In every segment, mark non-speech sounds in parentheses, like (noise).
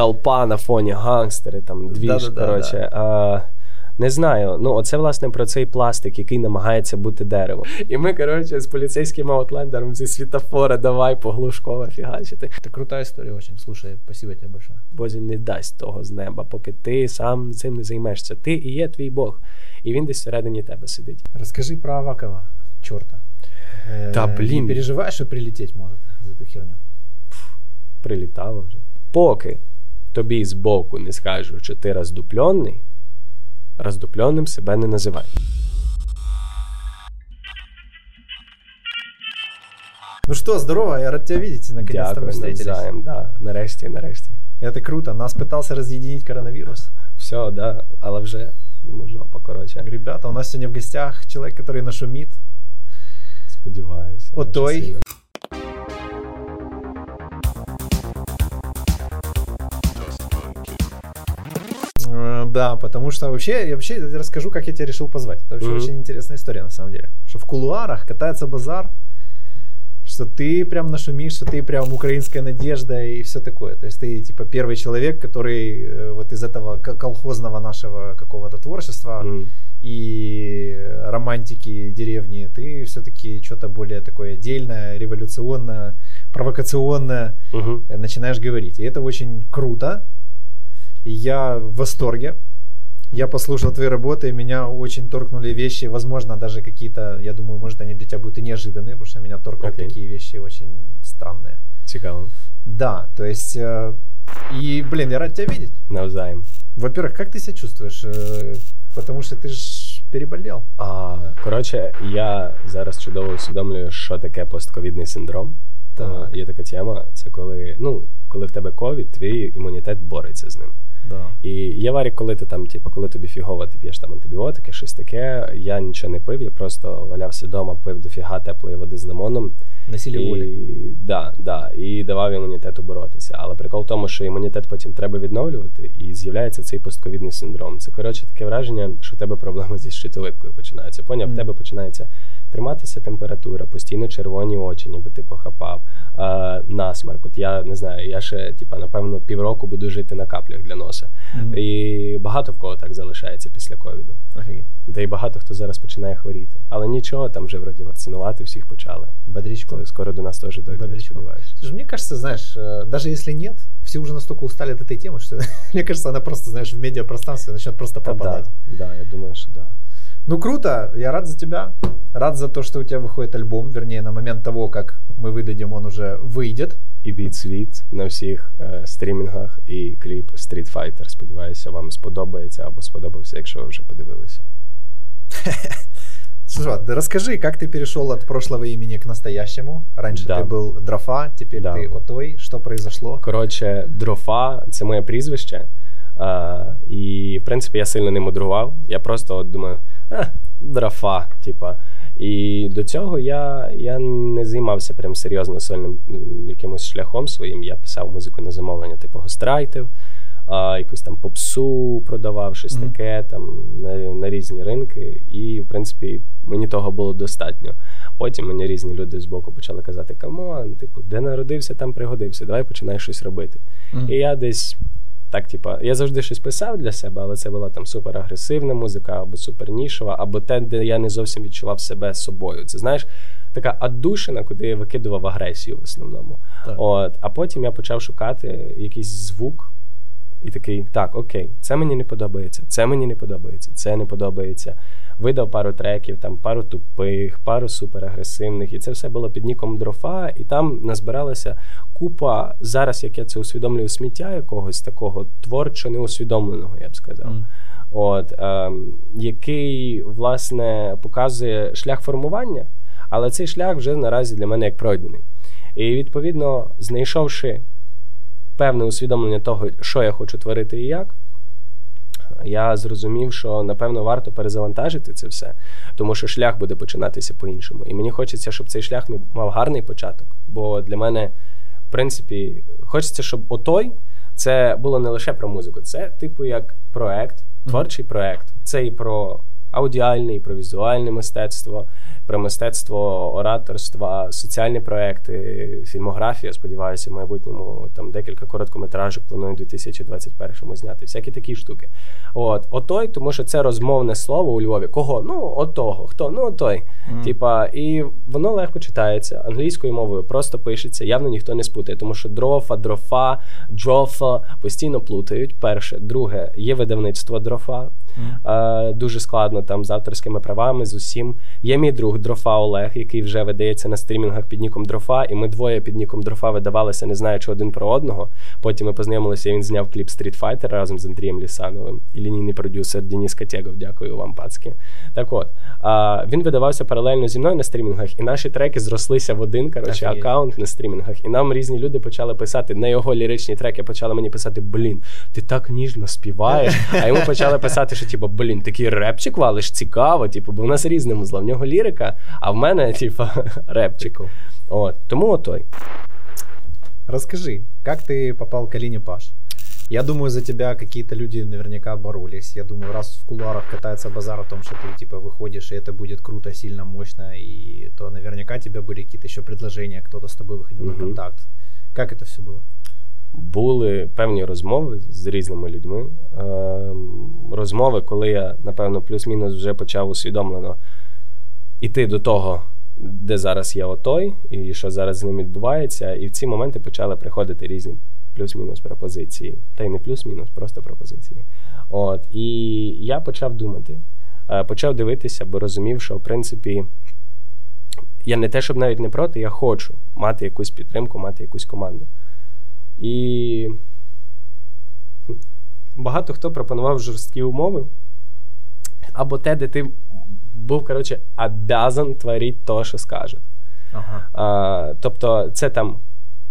толпа на фоні гангстери, там дві ж, коротше. А, не знаю. Ну, оце власне про цей пластик, який намагається бути деревом. І ми, коротше, з поліцейським аутлендером зі світофора давай по Глушкова фігачити. Це крута історія, очень. Слушай, спасибо тебе большое. Бозі не дасть того з неба, поки ти сам цим не займешся. Ти і є твій Бог, і він десь всередині тебе сидить. Розкажи про Авакова, чорта. Та блін. Не переживаєш, що прилетіти може за цю херню? Прилітало вже. Поки тобі збоку не скажуть, що ти роздуплений, роздупленим себе не називай. Ну що, здорово, я рад тебя видеть. Наконец-то Дякую, мы встретились. навзаєм, да. Нарешті, нарешті. Это круто. Нас пытался разъединить коронавирус. Все, да, але вже йому жопа, коротше. Ребята, у нас сегодня в гостях человек, который нашумит. Сподіваюся. От дуже той. сильно. Да, потому что вообще, я вообще расскажу, как я тебя решил позвать. Это вообще Мгм. очень интересная история, на самом деле. Что в кулуарах катается базар, что ты прям нашумишь, что ты прям украинская надежда и все такое. То есть ты типа первый человек, который э, вот из этого колхозного нашего какого-то творчества Мгм. и романтики деревни, ты все-таки что-то более такое отдельное, революционное, провокационное э, начинаешь говорить. И это очень круто. И я в восторге. Я послушал твои работы, и меня очень торкнули вещи, возможно, даже какие-то, я думаю, может, они для тебя будут и неожиданные, потому что меня торкают Окей. такие вещи очень странные. Цікаво. Да, то есть, э, и, блин, я рад тебя видеть. Навзаєм. Во-первых, как ты себя чувствуешь? Э, Потому что ты ж переболел. А, коротше, я зараз чудово усвідомлюю, що таке постковідний синдром. Так. Е, Є така тема. Це коли, ну, коли в тебе ковід, твій імунітет бореться з ним. Да. І є варік, коли ти там, типу, коли тобі фігово, ти п'єш там антибіотики, щось таке. Я нічого не пив, я просто валявся вдома, пив дофіга теплої води з лимоном. Насилие воли. І, да, да, і давав імунітету боротися. Але прикол в тому, що імунітет потім треба відновлювати, і з'являється цей постковідний синдром. Це коротше таке враження, що в тебе проблеми зі щитовидкою починаються. Поняв, в тебе починається триматися температура, постійно червоні очі, ніби ти похапав, е, насмарк. От я не знаю, я ще, типа, напевно, півроку буду жити на каплях для носа. Мгм. І багато в кого так залишається після ковіду. Офигеть. Та й багато хто зараз починає хворіти. Але нічого, там вже вроді вакцинувати всіх почали. Бодрячком. То скоро до нас теж дойде, я Бодрячком. сподіваюся. Слушай, мне кажется, знаешь, э, даже если нет, все уже настолько устали от этой темы, что (laughs) мне кажется, она просто, знаешь, в медиапространстве начнет просто Та пропадать. да, да, я думаю, що да. Ну круто, я рад за тебя, рад за то, что у тебя выходит альбом, вернее, на момент того, как мы выдадим, он уже выйдет. І від світ на всіх е, стрімінгах, і кліп Street Fighter. Сподіваюся, вам сподобається або сподобався, якщо ви вже подивилися. (laughs) Слушай, да расскажи, как ты перешел от прошлого имени к настоящему? Раньше Да. ты был Дрофа, теперь Да. ты Отой. Что произошло? Коротше, дрофа це моє прізвище. А, і, в принципі, я сильно не мудрував. Я просто от думаю, (laughs) а, дрофа, типа. І до цього я, я не займався прям серйозно сольним якимось шляхом своїм. Я писав музику на замовлення, типу гострайтив, а, якусь там попсу продавав, щось Мгм. таке там на, на різні ринки. І, в принципі, мені того було достатньо. Потім мені різні люди з боку почали казати: come on, типу, де народився, там пригодився, давай починай щось робити. І я десь так, типа, я завжди щось писав для себе, але це була там супер агресивна музика, або супернішова, або те, де я не зовсім відчував себе собою. Це знаєш, така аддушина, куди я викидував агресію в основному. Так. От, а потім я почав шукати якийсь звук. І такий, так, окей, це мені не подобається, це мені не подобається, це не подобається. Видав пару треків, там пару тупих, пару суперагресивних, і це все було під ніком дрофа, і там назбиралася купа, зараз, як я це усвідомлюю, сміття якогось такого творчо неусвідомленого, я б сказав. Мгм. От, ем, який, власне, показує шлях формування, але цей шлях вже наразі для мене як пройдений. І відповідно, знайшовши певне усвідомлення того, що я хочу творити і як, я зрозумів, що напевно варто перезавантажити це все, тому що шлях буде починатися по-іншому. І мені хочеться, щоб цей шлях мав- гарний початок. Бо для мене, в принципі, хочеться, щоб отой це було не лише про музику, це типу як проект, творчий проект. Це і про аудіальне, і про візуальне мистецтво, про мистецтво ораторства, соціальні проекти, фільмографія. Сподіваюся, в майбутньому там декілька короткометражок планую у 2021-му зняти. Всякі такі штуки. От, отой, тому що це розмовне слово у Львові. Кого? Ну, отого. Хто? Ну, отой. Mm. Типа, і воно легко читається англійською мовою, просто пишеться. Явно ніхто не спутає, тому що дрофа, дрофа, джофа постійно плутають. Перше, друге, є видавництво дрофа. Mm. Е, Дуже складно там з авторськими правами, з усім. Є мій друг Дрофа Олег, який вже видається на стрімінгах під ніком Дрофа, і ми двоє під ніком Дрофа видавалися, не знаючи один про одного. Потім ми познайомилися, і він зняв кліп Street Fighter разом з Андрієм Лісановим і лінійний продюсер Деніс Катєгов. Дякую вам, пацки. Так от а, він видавався паралельно зі мною на стрімінгах, і наші треки зрослися в один коротше, аккаунт на стрімінгах. І нам різні люди почали писати на його ліричні треки, почали мені писати: Блін, ти так ніжно співаєш. А йому почали писати, що типу, блін, такий репчик валиш, цікаво. Типу, бо в нас різне музла. В нього лірика, а в мене, (laughs) типу, репчик. От. Тому отой. Расскажи, как ты попал к Алине Паш? Я думаю, за тебя какие-то люди наверняка боролись. Я думаю, раз в кулуарах катается базар о том, что ты типа выходишь, и это будет круто, сильно, мощно, и то наверняка у тебя были какие-то еще предложения, кто-то с тобой выходил угу. на контакт. Как это все было? Були певні розмови з різними людьми. Е, Розмови, коли я, напевно, плюс-мінус вже почав усвідомлено іти до того, де зараз є отой, і що зараз з ним відбувається. І в ці моменти почали приходити різні плюс-мінус пропозиції. Та й не плюс-мінус, просто пропозиції. От, І я почав думати, е, почав дивитися, бо розумів, що в принципі. Я не те, щоб навіть не проти, я хочу мати якусь підтримку, мати якусь команду. І багато хто пропонував жорсткі умови. Або те, де ти був, коротше, обязан творити то, що скажуть. Ага. А, Тобто, це там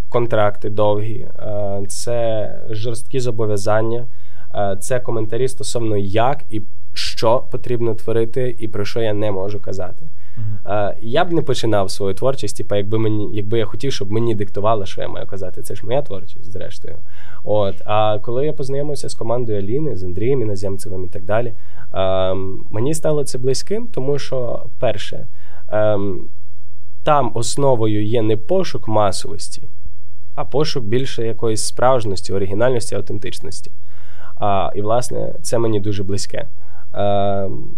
контракти довгі, а, це жорсткі зобов'язання, а, це коментарі стосовно як і що потрібно творити, і про що я не можу казати. Uh-huh. Я б не починав свою творчість, типу, якби мені, якби я хотів, щоб мені диктували, що я маю казати. Це ж моя творчість, зрештою. От. А коли я познайомився з командою Аліни, з Андрієм Іноземцевим і так далі, ем, мені стало це близьким, тому що, перше, ем, там основою є не пошук масовості, а пошук більше якоїсь справжності, оригінальності, автентичності. А, І, власне, це мені дуже близьке. Ем,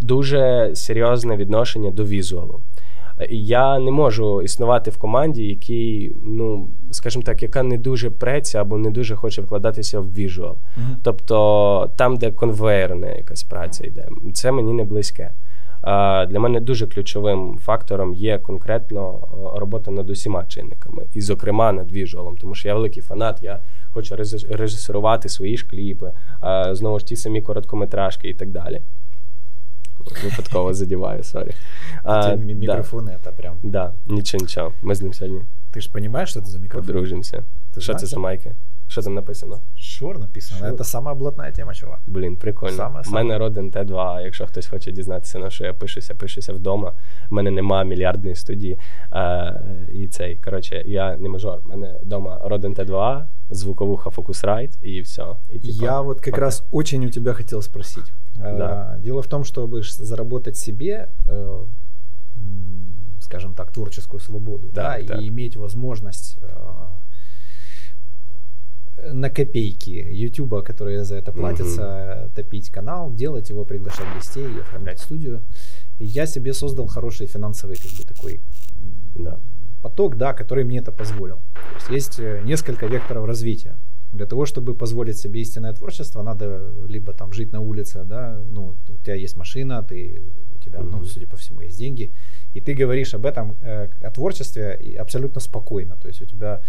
дуже серйозне відношення до візуалу. Я не можу існувати в команді, який, ну скажімо так, яка не дуже преться або не дуже хоче вкладатися в віжуал. Mm-hmm. Тобто там, де конвейерна якась праця йде, це мені не близьке. Для мене дуже ключовим фактором є конкретно робота над усіма чинниками, і, зокрема, над віжуалом, тому що я великий фанат, я хочу режисерувати свої ж кліпи, знову ж ті самі короткометражки і так далі. Випадково задіваю, sorry. Мікрофони да. це прям. Да, нічого, нічого. Ми з ним сьогодні. Ти ж розумієш, що це за мікрофон? Подружимося. Ти що знаєш? це за майки? Що там написано? Шур написано. Шур. Це сама блатна тема, чувак. Блін, прикольно. У мене родин Т2, якщо хтось хоче дізнатися, на що я пишуся, пишуся вдома. У мене нема мільярдної студії. А, І цей, коротше, я не мажор. У мене вдома родин Т2, звуковуха Focusrite и все. И, типа, я вот как пока. раз очень у тебя хотел спросить. Да. Дело в том, чтобы заработать себе, э, скажем так, творческую свободу, да, да и иметь возможность э, на копейки Ютуба, которые за это платятся, угу. топить канал, делать его, приглашать гостей, оформлять студию. я себе создал хороший финансовый как бы такой да. поток, да, который мне это позволил. То есть есть э, несколько векторов развития. Для того, чтобы позволить себе истинное творчество, надо либо там жить на улице, да, ну, у тебя есть машина, ты, тебя, ну, судя по всему, есть деньги, и ты говоришь об этом, э, о творчестве абсолютно спокойно. То есть у тебя,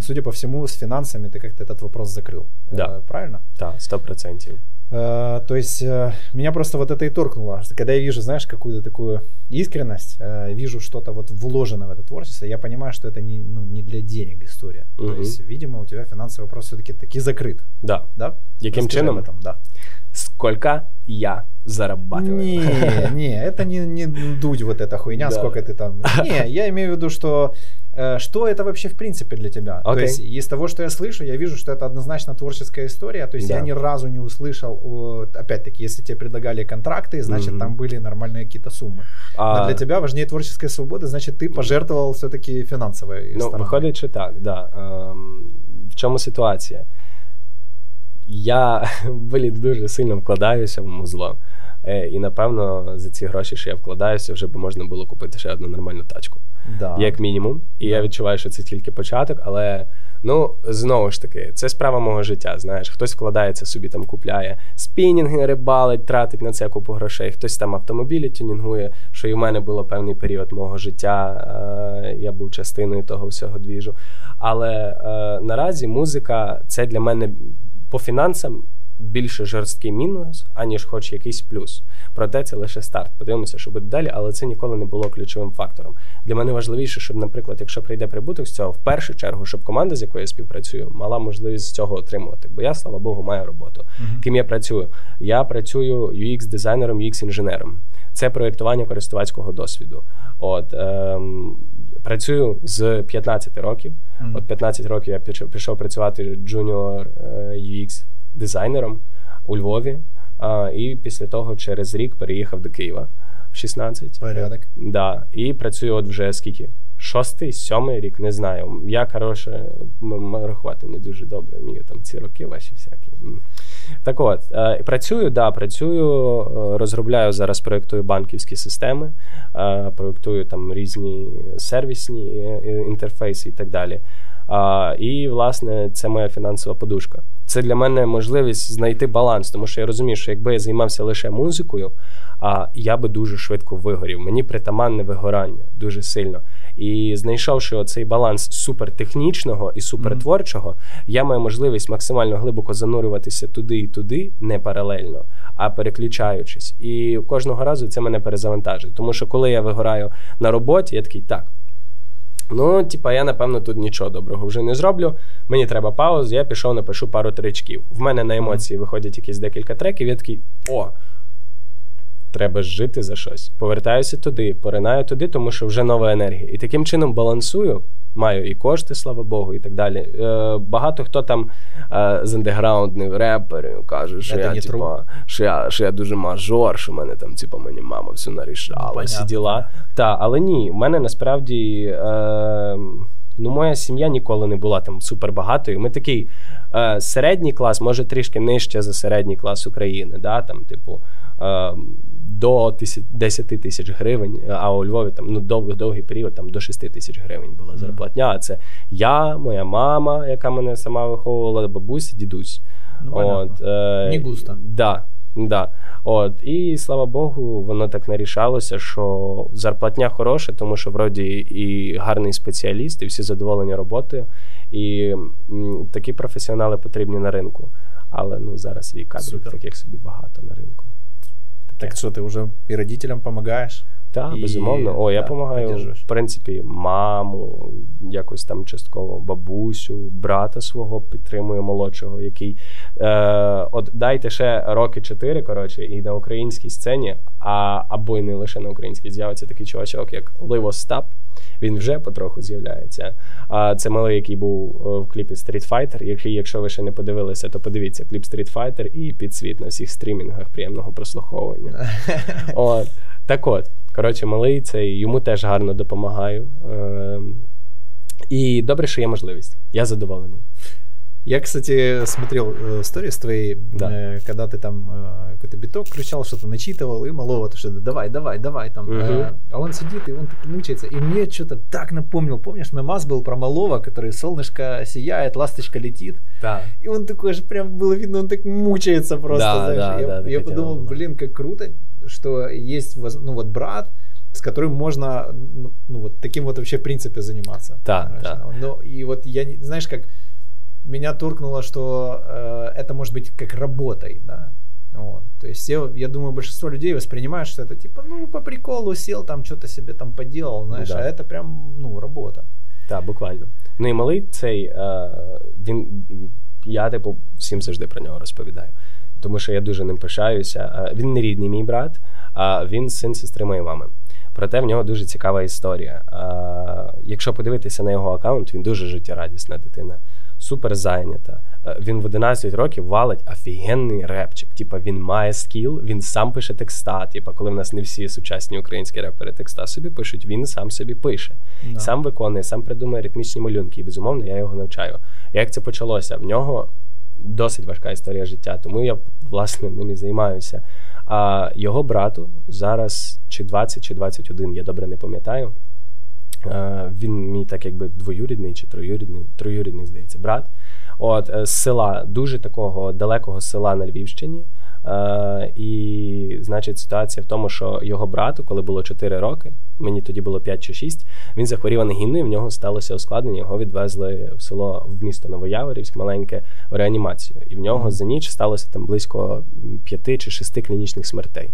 судя по всему, с финансами ты как-то этот вопрос закрыл. Да. Э, правильно? Да, сто процентов. Э, то есть э, меня просто вот это и торкнуло. Что когда я вижу, знаешь, какую-то такую искренность, э, вижу что-то вот вложено в это творчество, я понимаю, что это не, ну, не для денег история. Угу. То есть, видимо, у тебя финансовый вопрос все-таки таки закрыт. Да. Да? Яким Расскажи чином? об этом, да. Сколько я зарабатываю? Не, (laughs) не, это не, не дуть вот эта хуйня, сколько ты там. Не, я имею в виду, что Э, что это вообще в принципе для тебя? Okay. То есть из того, что я слышу, я вижу, что это однозначно творческая история. То есть да. я ни разу не услышал, опять-таки, если тебе предлагали контракты, значит mm-hmm. там были нормальные какие-то суммы. А... Но для тебя важнее творческая свобода, значит ты пожертвовал все-таки финансовой Ну, стороной. виходить, що так, да. Ем, в чому ситуація? Я (laughs) блін, дуже сильно вкладаюся в музло. Е, і напевно за ці гроші, що я вкладаюся, вже б можна було купити ще одну нормальну тачку. Да. Як мінімум. І да. я відчуваю, що це тільки початок, але ну знову ж таки, це справа мого життя. Знаєш, хтось вкладається собі, там купляє спінінги, рибалить, тратить на це купу грошей, хтось там автомобілі тюнінгує, що і в мене було певний період мого життя. Е, я був частиною того всього двіжу. Але е, наразі музика це для мене по фінансам більше жорсткий мінус, аніж хоч якийсь плюс. Проте це лише старт. Подивимося, що буде далі, але це ніколи не було ключовим фактором. Для мене важливіше, щоб, наприклад, якщо прийде прибуток з цього, в першу чергу, щоб команда, з якою я співпрацюю, мала можливість з цього отримувати. Бо я, слава Богу, маю роботу. Uh-huh. Ким я працюю? Я працюю UX-дизайнером, UX-інженером. Це проєктування користувацького досвіду. От ем, працюю з 15 років. Mm-hmm. От 15 років я пішов, пішов працювати junior UX дизайнером у Львові. А, І після того через рік переїхав до Києва в 16. Порядок. Да. І працюю от вже скільки? Шостий, сьомий рік, не знаю. Я коротше, рахувати не дуже добре вмію там ці роки ваші всякі. Так от, е, працюю, да, працюю, е, розробляю зараз, проєктую банківські системи, е, проєктую там різні сервісні інтерфейси і так далі. І, власне, це моя фінансова подушка. Це для мене можливість знайти баланс, тому що я розумію, що якби я займався лише музикою, я би дуже швидко вигорів. Мені притаманне вигорання дуже сильно. І знайшовши оцей баланс супертехнічного і супертворчого, mm-hmm. я маю можливість максимально глибоко занурюватися туди і туди, не паралельно, а переключаючись. І кожного разу це мене перезавантажить. Тому що коли я вигораю на роботі, я такий так. Ну, типа, я, напевно, тут нічого доброго вже не зроблю. Мені треба паузу, я пішов, напишу пару тричків. В мене на емоції виходять якісь декілька треків, я такий о! Треба жити за щось. Повертаюся туди, поринаю туди, тому що вже нова енергія. І таким чином балансую маю і кошти, слава Богу, і так далі. Е, Багато хто там е, з андеграундних реперів каже, що я, типа, що я що я дуже мажор, що мене там, типа, мені мама все нарішала, всі діла. Та, але ні, в мене насправді. Е, Ну, моя сім'я ніколи не була там супербагатою. Ми такий е, середній клас, може трішки нижче за середній клас України. да, там, типу, е, до 10 тисяч гривень, а у Львові там ну, довгий довгий період там до 6 тисяч гривень була зарплатня. А це я, моя мама, яка мене сама виховувала, бабуся, дідусь. Ну, От, е, Не густо. Да, да. От, І слава Богу, воно так нарішалося, що зарплатня хороша, тому що вроді і гарний спеціаліст, і всі задоволені роботою. І м, такі професіонали потрібні на ринку. Але ну зараз і кадрів таких собі багато на ринку. Так что ты уже и родителям допомагаєш? Так, безумовно. О, я допомагаю, в принципі, маму, якось там частково бабусю, брата свого підтримую молодшого, який е, от дайте ще роки чотири, коротше, і на українській сцені, а або й не лише на українській, з'явиться такий чувачок, як Ливо Стап. Він вже потроху з'являється. А це малий, який був е, в кліпі Street Fighter, який, якщо ви ще не подивилися, то подивіться кліп Street Fighter і підсвіт на всіх стрімінгах приємного прослуховування. (laughs) От. Так от, коротше, малий цей йому теж гарно допомагаю. Е, І добре, що є можливість. Я задоволений. Я, кстати, смотрел э, сторис твои, да. э, когда ты там э, какой-то биток включал, что-то начитывал, и малого то что-то давай, давай, давай там. Угу. Э, а он сидит, и он так мучается. И мне что-то так напомнил. Помнишь, мемас был про малого, который солнышко сияет, ласточка летит. Да. И он такой же прям было видно, он так мучается просто. Да, знаешь. Да, я да, я подумал, блин, как круто, что есть, ну вот брат, с которым можно, ну, ну вот таким вот вообще в принципе заниматься. Да, да. Но и вот я, знаешь, как меня торкнуло, что э, это может быть как работой, да. Вот. То есть все, я думаю, большинство людей воспринимают, что это типа, ну, по приколу сел, там что-то себе там поделал, знаешь, да. а это прям, ну, робота. Так, буквально. Ну і малий цей, е, він, я, типу, всім завжди про нього розповідаю. Тому що я дуже ним пишаюся. Він не рідний мій брат, а він син сестри моєї мами. Проте в нього дуже цікава історія. А, Якщо подивитися на його аккаунт, він дуже життєрадісна дитина, супер зайнята. Е, він в 11 років валить офігенний репчик. Типа він має скіл, він сам пише текста. Типа, коли в нас не всі сучасні українські репери текста собі пишуть, він сам собі пише, no. сам виконує, сам придумує ритмічні малюнки. І безумовно, я його навчаю. Як це почалося? В нього досить важка історія життя, тому я власне ним і займаюся. А його брату зараз чи 20, чи 21, я добре не пам'ятаю. Він мій так якби двоюрідний чи троюрідний, троюрідний, здається, брат. От е, з села, дуже такого далекого села на Львівщині. Е, І, значить, ситуація в тому, що його брату, коли було 4 роки, мені тоді було 5 чи 6, він захворів ангіною, в нього сталося ускладнення. Його відвезли в село в місто Новояворівськ, маленьке в реанімацію. І в нього за ніч сталося там близько 5 чи 6 клінічних смертей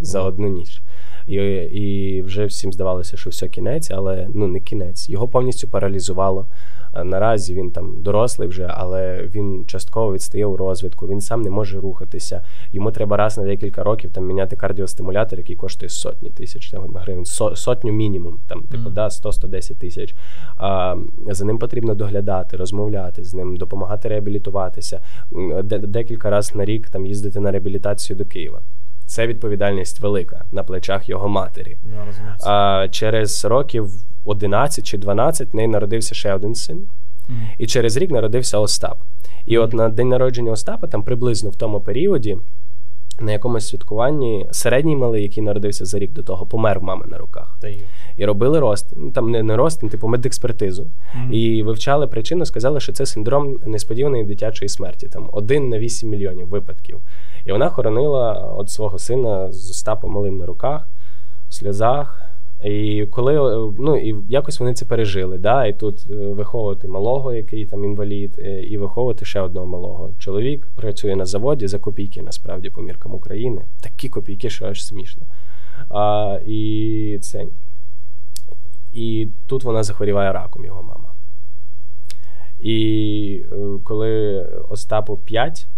за одну ніч. І і вже всім здавалося, що все кінець, але ну не кінець. Його повністю паралізувало. Наразі він там дорослий вже, але він частково відстає у розвитку. Він сам не може рухатися. Йому треба раз на декілька років там міняти кардіостимулятор, який коштує сотні тисяч там, гривень, сотню мінімум, там типу mm. да, 100-110 тисяч. А, За ним потрібно доглядати, розмовляти з ним, допомагати реабілітуватися. Декілька разів на рік там їздити на реабілітацію до Києва. Це відповідальність велика на плечах його матері. Yeah, а через років 11 чи 12 в неї народився ще один син, і через рік народився Остап. І от на день народження Остапа, там приблизно в тому періоді, на якомусь святкуванні середній малий, який народився за рік до того, помер в мами на руках. Та і робили рост, ну там не не рост, типу медекспертизу. Mm-hmm. І вивчали причину, сказали, що це синдром несподіваної дитячої смерті. Там один на 8 мільйонів випадків. І вона хоронила от свого сина з Остапом малим на руках, в сльозах. І коли ну і якось вони це пережили, да, і тут е, виховувати малого, який там інвалід, е, і виховувати ще одного малого. Чоловік працює на заводі за копійки, насправді, по міркам України. Такі копійки, що аж смішно. А, І це. І тут вона захворіває раком, його мама. І е, коли Остапу 5,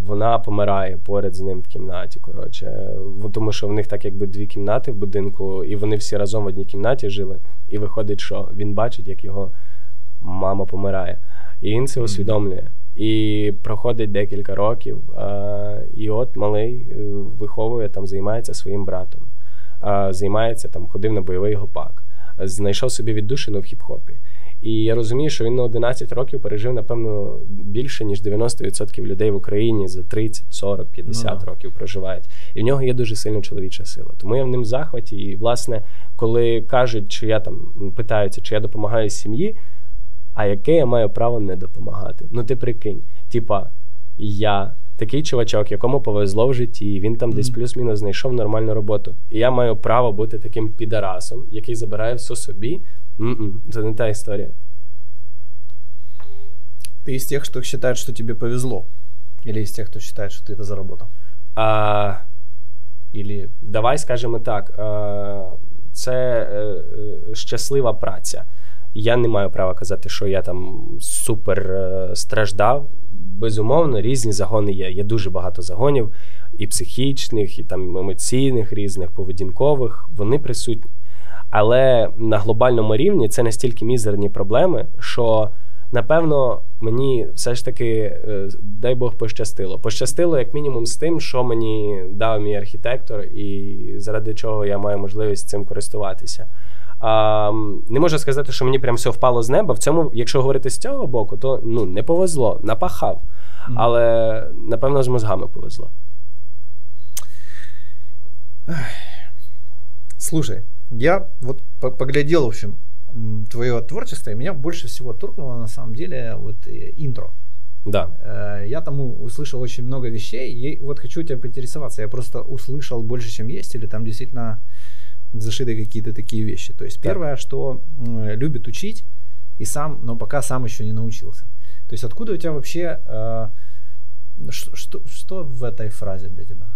вона помирає поряд з ним в кімнаті. Коротше, тому що в них так якби дві кімнати в будинку, і вони всі разом в одній кімнаті жили. І виходить, що він бачить, як його мама помирає. І він це усвідомлює. І проходить декілька років. І от малий е, виховує там, займається своїм братом, займається там, ходив на бойовий гопак, знайшов собі віддушину в хіп-хопі. І я розумію, що він на 11 років пережив, напевно, більше, ніж 90% людей в Україні за 30, 40, 50 no. років проживають. І в нього є дуже сильна чоловіча сила. Тому я в ним в захваті. І, власне, коли кажуть, чи я там питаються, чи я допомагаю сім'ї, а яке я маю право не допомагати? Ну, ти прикинь, типа, я Такий чувачок, якому повезло в житті, і він там mm-hmm. десь плюс-мінус знайшов нормальну роботу. І я маю право бути таким підарасом, який забирає все собі, Mm-mm, это не та история. Ты из тех, кто считает, что тебе повезло? Или из тех, кто считает, что ты это заработал? А, Или давай скажемо так: а, це е, щаслива праця. Я не маю права казати, що я там супер е, страждав. Безумовно, різні загони є. Є дуже багато загонів, і психічних, і там емоційних, різних, поведінкових. Вони присутні. Але на глобальному рівні це настільки мізерні проблеми, що напевно мені все ж таки, е, дай Бог, пощастило. Пощастило, як мінімум, з тим, що мені дав мій архітектор, і заради чого я маю можливість цим користуватися. А, Не можу сказати, що мені прям все впало з неба. В цьому, якщо говорити з цього боку, то ну не повезло, напахав. Але напевно з мозгами повезло. Слушай, я вот поглядел, в общем, твое творчество, и меня больше всего туркнуло на самом деле вот э, интро. Да. Э, я там услышал очень много вещей, и вот хочу тебя поинтересоваться. Я просто услышал больше, чем есть, или там действительно зашиты какие-то такие вещи. То есть первое, что любит учить, и сам, но пока сам еще не научился. То есть откуда у тебя вообще, э, что, что, что в этой фразе для тебя?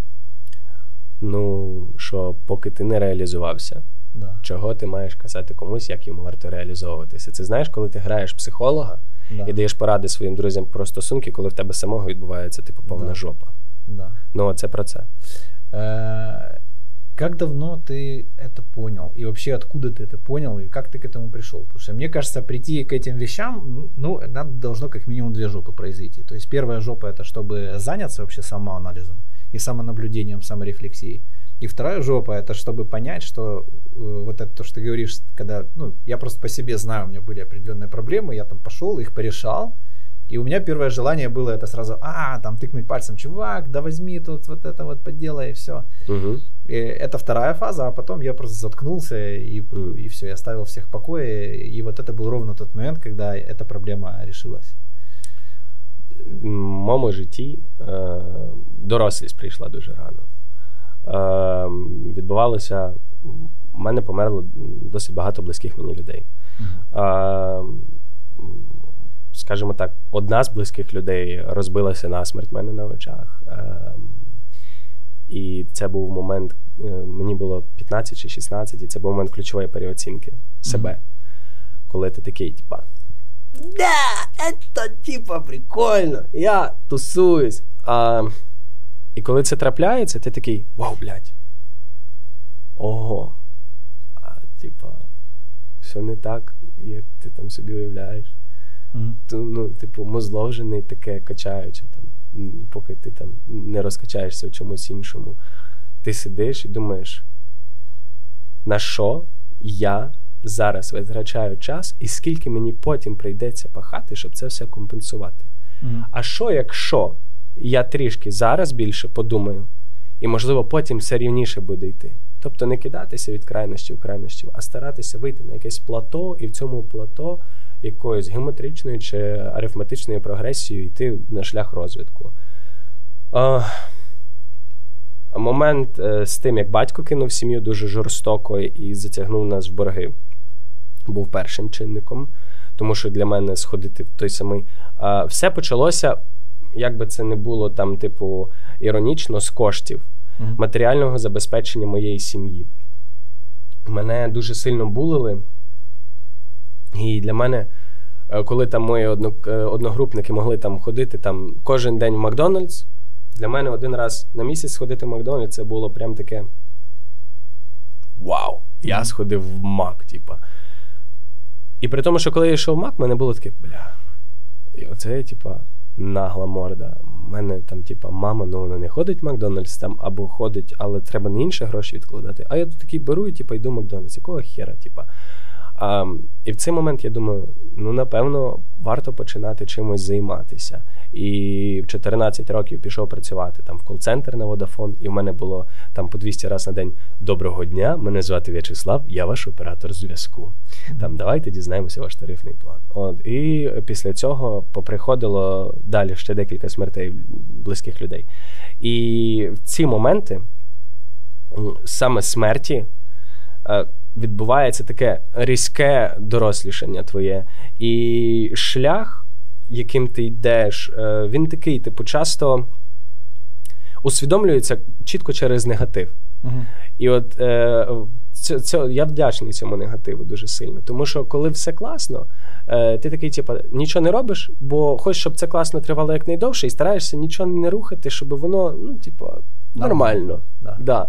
Ну, що поки ти не реалізувався, Да. Чого ти маєш казати комусь, як йому варто реалізовуватися? Це знаєш, коли ти граєш психолога да. і даєш поради своїм друзям про стосунки, коли в тебе самого відбувається типу повна да. жопа. Да. Ну, це про це. Е- Как давно ты это понял? И вообще откуда ты это понял? И как ты к этому пришел? Потому что мне кажется, прийти к этим вещам, ну, надо должно как минимум две жопы произойти. То есть первая жопа это чтобы заняться вообще самоанализом и самонаблюдением, саморефлексией. И вторая жопа это чтобы понять, что э, вот это то, что ты говоришь, когда, ну, я просто по себе знаю, у меня были определенные проблемы, я там пошел, их порешал, и у меня первое желание было это сразу, а, там тыкнуть пальцем, чувак, да возьми тут вот это вот поделай, и все. Угу. И это вторая фаза, а потом я просто заткнулся и, угу. и все, я оставил всех в покое. И вот это был ровно тот момент, когда эта проблема решилась. В моєму житті е, дорослість прийшла дуже рано. Е, Відбувалося, в мене померло досить багато близьких мені людей. Uh-huh. Е, скажімо так, одна з близьких людей розбилася насмерть в мене на очах. Ем, і це був момент, е, мені було 15 чи 16, і це був момент ключової переоцінки себе. Mm-hmm. Коли ти такий, типа. Да, це типа прикольно, я тусуюсь. А, І коли це трапляється, ти такий вау, блядь. Ого. А, Типа, все не так, як ти там собі уявляєш. Mm. Ну, типу, мозло вже не таке качаюче, там, поки ти там не розкачаєшся в чомусь іншому. Ти сидиш і думаєш, на що я зараз витрачаю час, і скільки мені потім прийдеться пахати, щоб це все компенсувати. Mm. А що, якщо я трішки зараз більше подумаю, і, можливо, потім все рівніше буде йти? Тобто не кидатися від крайності в крайності, а старатися вийти на якесь плато, і в цьому плато якоюсь геометричною чи арифметичною прогресією йти на шлях розвитку. Момент е, з тим, як батько кинув сім'ю дуже жорстоко і затягнув нас в борги, був першим чинником, тому що для мене сходити в той самий. Все почалося, як би це не було там, типу, іронічно, з коштів матеріального забезпечення моєї сім'ї. Мене дуже сильно булили. І для мене, е, коли там мої е, одногрупники могли там ходити там кожен день в Макдональдс, для мене один раз на місяць сходити в Макдональдс це було прям таке. Вау! Я сходив в Мак, типа. І при тому, що коли я йшов в Мак, мене було таке, бля. І оце, типа, нагла морда. У мене там, типа, мама, ну вона не ходить в Макдональдс там або ходить, але треба не інше гроші відкладати. А я тут такий беру і типа, йду в Макдональдс. Якого хера, типа. А, І в цей момент я думаю, ну напевно, варто починати чимось займатися. І в 14 років пішов працювати там в кол-центр на Водафон, і в мене було там по 200 разів на день доброго дня. Мене звати В'ячеслав, я ваш оператор зв'язку. Там давайте дізнаємося ваш тарифний план. От і після цього поприходило далі ще декілька смертей близьких людей. І в ці моменти саме смерті. Е, відбувається таке різке дорослішання твоє. І шлях, яким ти йдеш, е, він такий, типу, часто усвідомлюється чітко через негатив. Угу. І от е, це, це, я вдячний цьому негативу дуже сильно. Тому що, коли все класно, е, ти такий, типу, нічого не робиш, бо хочеш, щоб це класно тривало якнайдовше, і стараєшся нічого не рухати, щоб воно, ну, типу, нормально. Да. Да.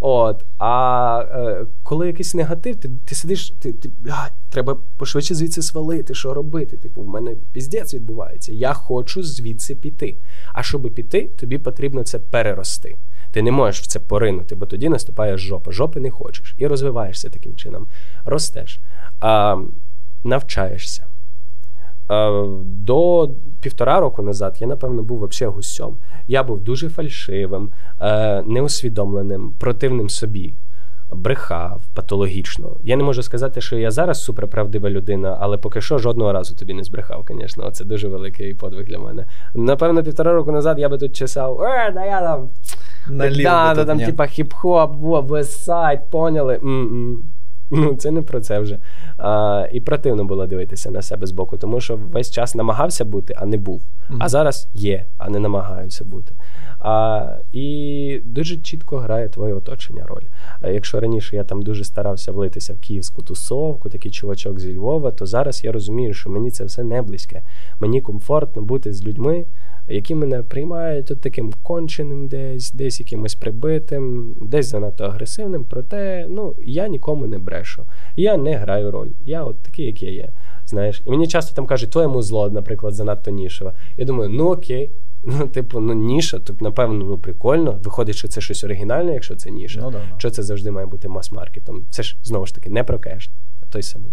От. А е, коли якийсь негатив, ти ти сидиш, ти, ти блядь, треба пошвидше звідси свалити, що робити. Типу, в мене піздець відбувається. Я хочу звідси піти. А щоб піти, тобі потрібно це перерости. Ти не можеш в це поринути, бо тоді наступає жопа. Жопи не хочеш. І розвиваєшся таким чином. Ростеш, а, навчаєшся. До півтора року назад я, напевно, був взагалі гусьом. Я був дуже фальшивим, е, неусвідомленим, противним собі, брехав патологічно. Я не можу сказати, що я зараз суперправдива людина, але поки що жодного разу тобі не збрехав, звісно. Це дуже великий подвиг для мене. Напевно, півтора року назад я би тут чесав, е, да я там. Налів да, да, там, типа хіп-хоп, веб-сайт, поняли. М-м. Ну, це не про це вже. А, І противно було дивитися на себе збоку, тому що весь час намагався бути, а не був. Mm-hmm. А зараз є, а не намагаюся бути. А, І дуже чітко грає твоє оточення роль. А Якщо раніше я там дуже старався влитися в київську тусовку, такий чувачок зі Львова, то зараз я розумію, що мені це все не близьке. Мені комфортно бути з людьми які мене приймають от таким конченим, десь, десь якимось прибитим, десь занадто агресивним. Проте ну, я нікому не брешу. Я не граю роль. Я от такий, як я є. Знаєш, і мені часто там кажуть, твоєму зло, наприклад, занадто нішева. Я думаю, ну окей. (laughs) Ну, типу, ну ніша, то напевно ну прикольно. Виходить, що це щось оригінальне, якщо це ніша. Ну, да, да. Що це завжди має бути мас-маркетом. Це ж знову ж таки не про кеш, той самий.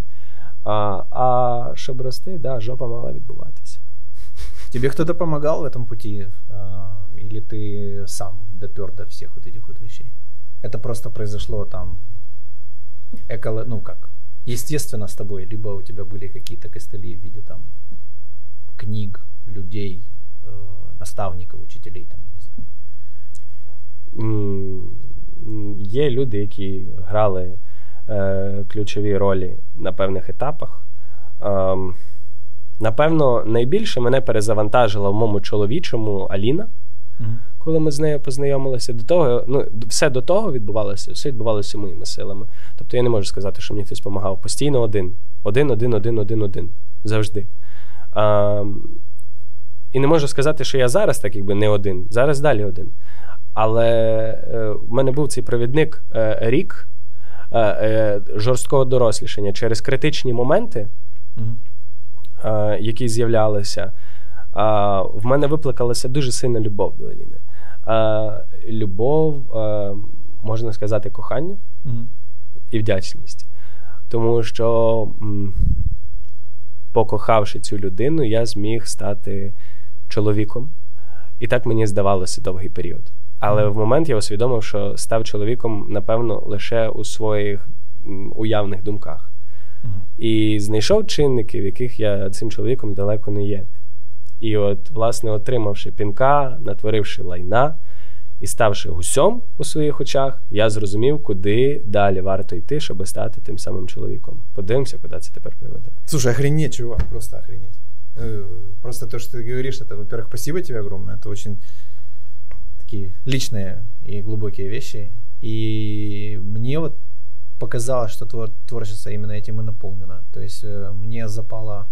А а щоб рости, да, жопа мала відбуватися. Тебе кто-то помогал в этом пути? Или ты сам допер до всех вот этих вот вещей? Это просто произошло там эколо... ну как, естественно с тобой, либо у тебя были какие-то костыли в виде там книг, людей, э, наставників, учителей, там, я не знаю. Є люди, які грали е, ключові ролі на певних етапах. Е, Напевно, найбільше мене перезавантажила в моєму чоловічому Аліна. Mm-hmm. Коли ми з нею познайомилися, до того, ну, все до того відбувалося, все відбувалося моїми силами. Тобто я не можу сказати, що мені хтось допомагав. Постійно один. Один, один, один, один, один. Завжди. А, І не можу сказати, що я зараз так якби не один. Зараз далі один. Але е, в мене був цей провідник е, рік е, жорсткого дорослішання через критичні моменти, mm-hmm. Які з'являлися. В мене викликалася дуже сильна любов до Аліни. Любов, можна сказати, кохання і вдячність. Тому що, покохавши цю людину, я зміг стати чоловіком. І так мені здавалося довгий період. Але в момент я усвідомив, що став чоловіком, напевно, лише у своїх уявних думках. І знайшов чинники, в яких я цим чоловіком далеко не є. І от, власне, отримавши пінка, натворивши лайна і ставши гусьом у своїх очах, я зрозумів, куди далі варто йти, щоб стати тим самим чоловіком. Подивимося, куди це тепер приведе. Слушай, охренеть, чувак, просто охренеть. Э, просто то, что ты говоришь, это, во-первых, спасибо тебе огромное. Это очень такие личные и глубокие вещи. И мне вот Показалось, что твор- творчество именно этим и наполнено. То есть э, мне запало...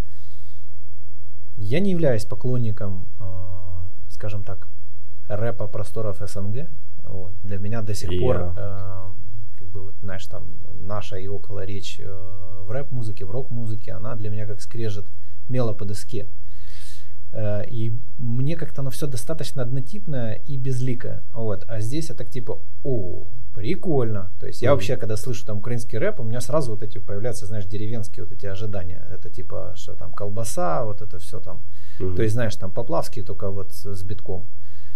Я не являюсь поклонником, э, скажем так, рэпа просторов СНГ. Вот. Для меня до сих yeah. пор, э, как бы, вот, знаешь, там, наша и около речь э, в рэп-музыке, в рок-музыке, она для меня как скрежет мела по доске. Э, и мне как-то оно все достаточно однотипное и безликое. Вот. А здесь я так типа, о, прикольно. То есть я mm-hmm. вообще, когда слышу там украинский рэп, у меня сразу вот эти появляются, знаешь, деревенские вот эти ожидания. Это типа, что там, колбаса, вот это все там. Mm-hmm. То есть, знаешь, там поплавские только вот с битком.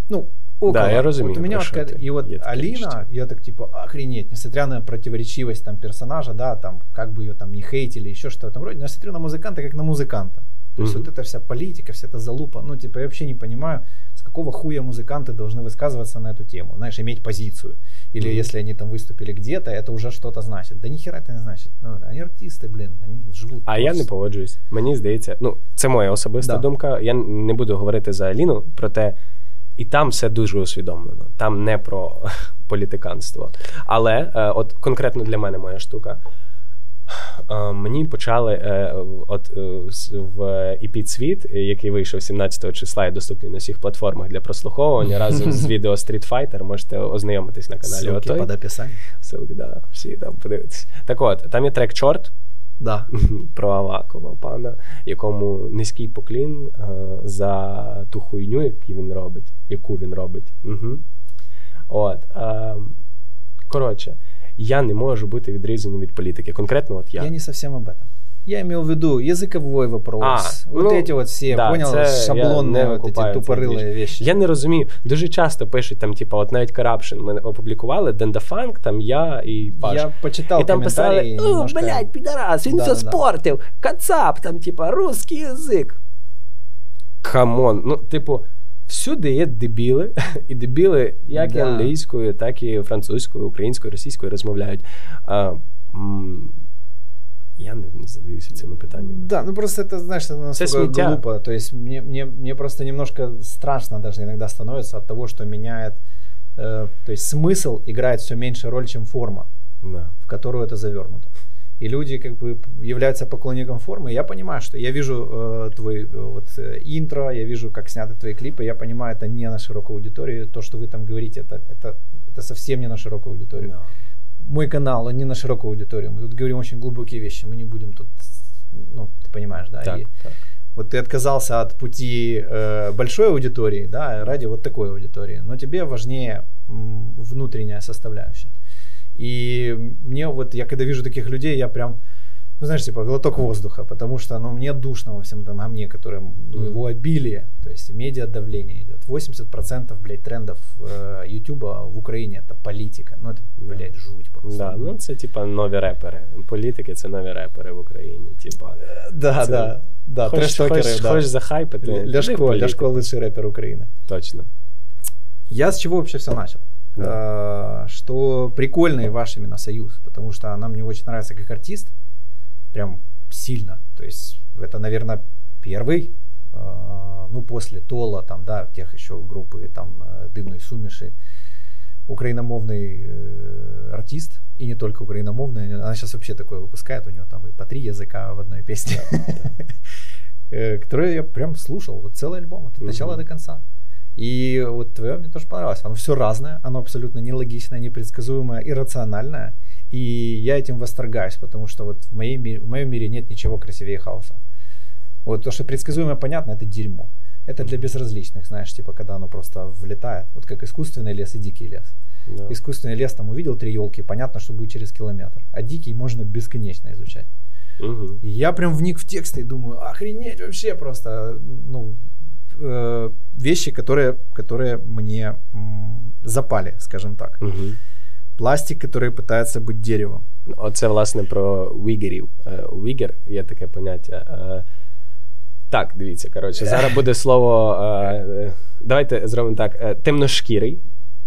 Ну, около. Да, я разумею. Вот у меня вот, когда, и вот Алина, я так типа, охренеть, несмотря на противоречивость там персонажа, да, там, как бы ее там не хейтили, еще что-то в этом роде, но я смотрю на музыканта как на музыканта. То есть mm-hmm. вот эта вся политика, вся эта залупа, ну, типа, я вообще не понимаю, с какого хуя музыканты должны высказываться на эту тему, знаешь, иметь позицию. Или mm-hmm. если они там выступили где-то, это уже что-то значит. Да ніхера это не значит. Ну, они артисти, блін, вони живуть. А просто. я не погоджуюсь. Мені здається, ну, це моя особиста да. думка. Я не буду говорити за Аліну, проте і там все дуже усвідомлено. Там не про (laughs) політиканство. Але е, от конкретно для мене моя штука. Е, мені почали е, от е, в EP «Цвіт», який вийшов 17 числа і доступний на всіх платформах для прослуховування (laughs) разом з відео Street Fighter. Можете ознайомитись на каналі. Ссылки під описанням. Ссылки, да, всі там подивитися. Так от, там є трек Чорт. Да. (laughs) Про Авакова пана, якому низький поклін а, за ту хуйню, яку він робить, яку він робить. Угу. От. А, Коротше, я не можу бути відрізаним від політики. Конкретно, от я. Я не зовсім об этом. Я имел в виду языковой вопрос. А, вот ну, эти вот все, да, понял, шаблонные вот эти тупорилые вещи. Я не розумію. Дуже часто пишуть там, типа, от навіть Corruption ми опублікували, Дендафанк, там я і Паш. Я почитав І там писали, о, немножко... блядь, підарас, він да, все да, спортив, да. кацап, там, типа, русский язик. Камон, ну, типу, всюди є дебіли, (laughs) і дебіли як да. і англійською, так і французькою, українською, російською розмовляють. А, м- я не задаюся цими питаннями. Да, ну просто это, знаешь, это настолько глупо. То есть мне, мне, мне просто немножко страшно даже иногда становится от того, что меняет, э, то есть смысл играет все меньше роль, чем форма, да. в которую это завернуто. и люди как бы являются поклонником формы, я понимаю, что я вижу э, твой э, вот э, интро, я вижу, как сняты твои клипы, я понимаю, это не на широкую аудиторию, то, что вы там говорите, это, это, это совсем не на широкую аудиторию. No. Мой канал, он не на широкую аудиторию, мы тут говорим очень глубокие вещи, мы не будем тут, ну, ты понимаешь, да? Так, и, так. Вот ты отказался от пути э, большой аудитории, да, ради вот такой аудитории, но тебе важнее м, внутренняя составляющая. И мне вот, я когда вижу таких людей, я прям, ну, знаешь, типа глоток воздуха, потому что, ну, мне душно во всем этом говне, которое, ну, его обилие, то есть медиа давление идет. 80%, блядь, трендов э, Ютуба в Україні это політика. Ну, это, блядь, жуть просто. Да, ну це типа нові репери. Політики це нові репери в Україні. Типа, Да, це- да, да, хоч, трештокери, хоч, да. хоч захайпити. Ля- іди в Ляшко, політику. Ляшко лучший рэпер Украины. Точно. Я с чего вообще все начал? Э, Что прикольный ваш именно союз, потому что она мне очень нравится как артист, прям сильно. То есть это, наверное, первый, э, ну после Тола, там, да, тех еще группы, там э, Дымной Сумиши, украиномовный э, артист, и не только украиномовный, она сейчас вообще такое выпускает, у нее там и по три языка в одной песне, (laughs) Э, который я прям слушал, вот целый альбом, от начала Мгм. до конца. И вот твое мне тоже понравилось. Оно все разное, оно абсолютно нелогичное, непредсказуемое, иррациональное. И я этим восторгаюсь, потому что вот в, моей, в моем мире нет ничего красивее хаоса. Вот то, что предсказуемо понятно, это дерьмо. Это для безразличных, знаешь, типа когда оно просто влетает. Вот как искусственный лес и дикий лес. Да. Искусственный лес там увидел три елки, понятно, что будет через километр. А дикий можно бесконечно изучать. Мгм. И я прям вник в тексты и думаю, охренеть вообще просто, ну, э, вещи, которые, которые мне м, запали, скажем так. Мгм. Пластик, который пытается быть деревом. Оце, власне, про вігерів. Е, Вігер є таке поняття. Е, Так, дивіться, коротше, (laughs) зараз буде слово. е, е, Давайте зробимо так: е, темношкірий.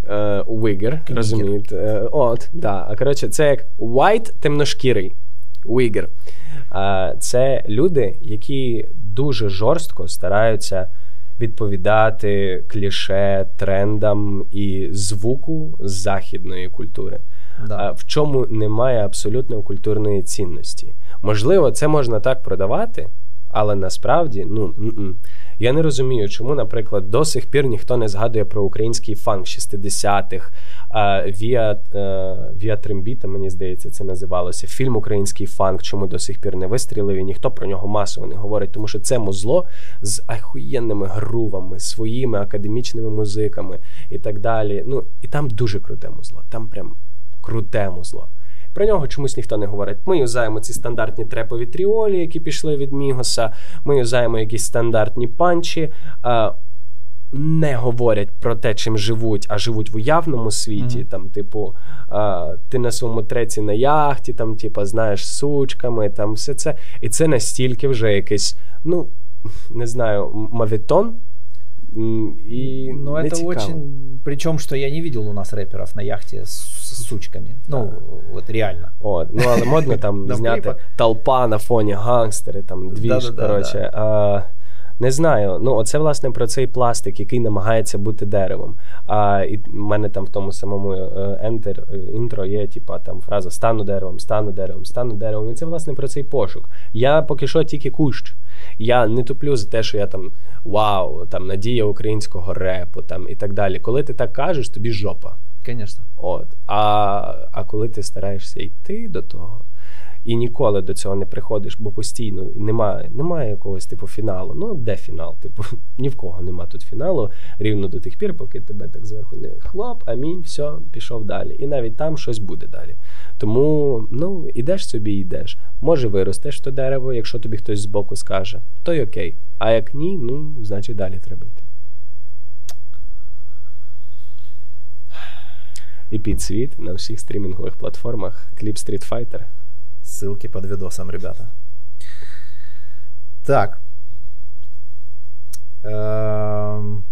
е, Вигер, Кнігер. розумієте? Е, От, да. А коротше, це як white темношкірий. Вигер. Е, Це люди, які дуже жорстко стараються відповідати кліше, трендам і звуку західної культури. Да. В чому немає абсолютно культурної цінності. Можливо, це можна так продавати, але насправді, ну м-м. я не розумію, чому, наприклад, до сих пір ніхто не згадує про український фанк 60-х, а, Віа, Віа Трембіта, мені здається, це називалося. Фільм Український фанк, чому до сих пір не вистрілив, і ніхто про нього масово не говорить, тому що це музло з ахуєнними грувами, своїми академічними музиками і так далі. Ну, і там дуже круте музло. Там прям круте музло. Про нього чомусь ніхто не говорить. Ми юзаємо ці стандартні трепові тріолі, які пішли від Мігоса. Ми юзаємо якісь стандартні панчі. А, не говорять про те, чим живуть, а живуть в уявному світі. Мгм. Там, типу, а, ти на своєму треці на яхті, там, типу, знаєш, з сучками, там все це. І це настільки вже якийсь, ну, не знаю, мавітон. Но не это цікаво. очень... Причем, что я не видел у нас рэперов на яхте с, с сучками. Ну, вот реально. От, ну але модно там (laughs) зняти толпа на фоні гангстери, там двіж, коротше. Не знаю. Ну, оце власне про цей пластик, який намагається бути деревом. А і в мене там в тому самому е, ентер, е, інтро є, типа там фраза стану деревом, стану деревом, стану деревом. І це власне про цей пошук. Я поки що тільки кущ. Я не туплю за те, що я там вау, там надія українського репу, там і так далі. Коли ти так кажеш, тобі жопа. Конечно. От. А, а коли ти стараєшся йти до того і ніколи до цього не приходиш, бо постійно немає, немає якогось типу фіналу. Ну, де фінал? Типу, (laughs) ні в кого нема тут фіналу рівно до тих пір, поки тебе так зверху не хлоп, амінь, все, пішов далі. І навіть там щось буде далі. Тому ну, ідеш собі, йдеш. Може, виростеш то дерево, якщо тобі хтось збоку скаже, то й окей. А як ні, ну, значить далі треба йти. І підсвіт на всіх стрімінгових платформах кліп Street Fighter. Ссылки под видосом, ребята. Так. Эм,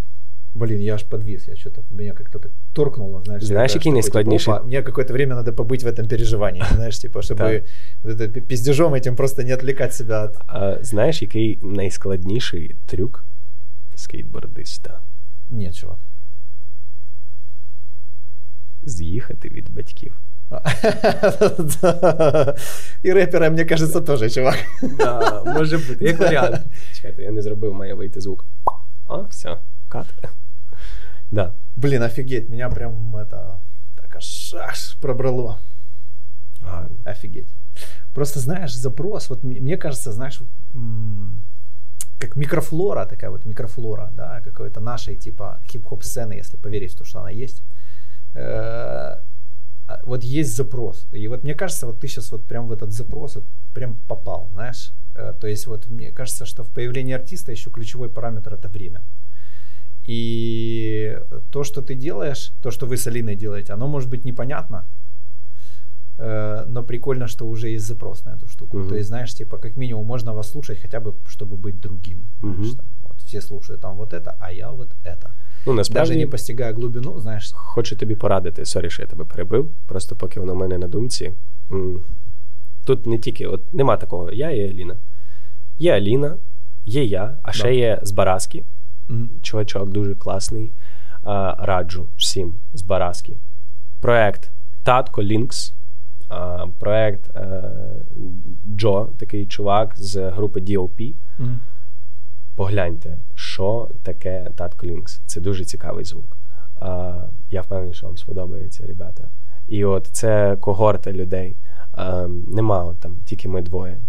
Блин, я аж подвис. Я что-то меня как-то так торкнуло, знаешь. Знаешь, я какие такой, типа, наискладнейшие- опа, Мне какое-то время надо побыть в этом переживании, (laughs) знаешь, типа, чтобы вот это пиздежом этим просто не отвлекать себя от... А знаєш, який найскладніший трюк скейтбордиста? Нет, чувак. з'їхати від батьків. І репера, мені кажеться, теж, чувак. Да, Може бути. Як варіант. Чекайте, я не зробив, має вийти звук. А, все, кат. Да. Блін, офігеть, мене прям это, так аж, аж пробрало. Гарно. Офигеть. Просто, знаешь, запрос, вот мне кажется, знаешь, как микрофлора, такая вот микрофлора, да, какой-то нашей типа хип-хоп сцены, если поверить в то, что она есть. Э, а, вот есть запрос. И вот мне кажется, вот ты сейчас вот прям в этот запрос вот прям попал, знаешь. Э, то есть вот мне кажется, что в появлении артиста еще ключевой параметр это время. И то, что ты делаешь, то, что вы с Алиной делаете, оно может быть непонятно, Э, но прикольно, что уже есть запрос на эту штуку. Угу. То есть, знаешь, типа, как минимум можно вас слушать хотя бы, чтобы быть другим. Угу. Знаешь, там, все слушают там вот это, а я вот это. Ну, насправді, Даже не постигая глибину, знаєш. Хочу тобі порадити, sorry, що я тебе перебив, просто поки воно в мене на думці. Тут не тільки, от нема такого, я і Аліна. Є Аліна, є я, а ще да. є з Бараски. mm Чувачок дуже класний. А, Раджу всім з Бараски. Проект Татко Лінкс проект е, Джо, такий чувак з групи DOP. Mm. Погляньте, що таке Татко Лінкс. Це дуже цікавий звук. Я впевнений, що вам сподобається, ребята. І от це когорта людей. Нема от там тільки ми двоє.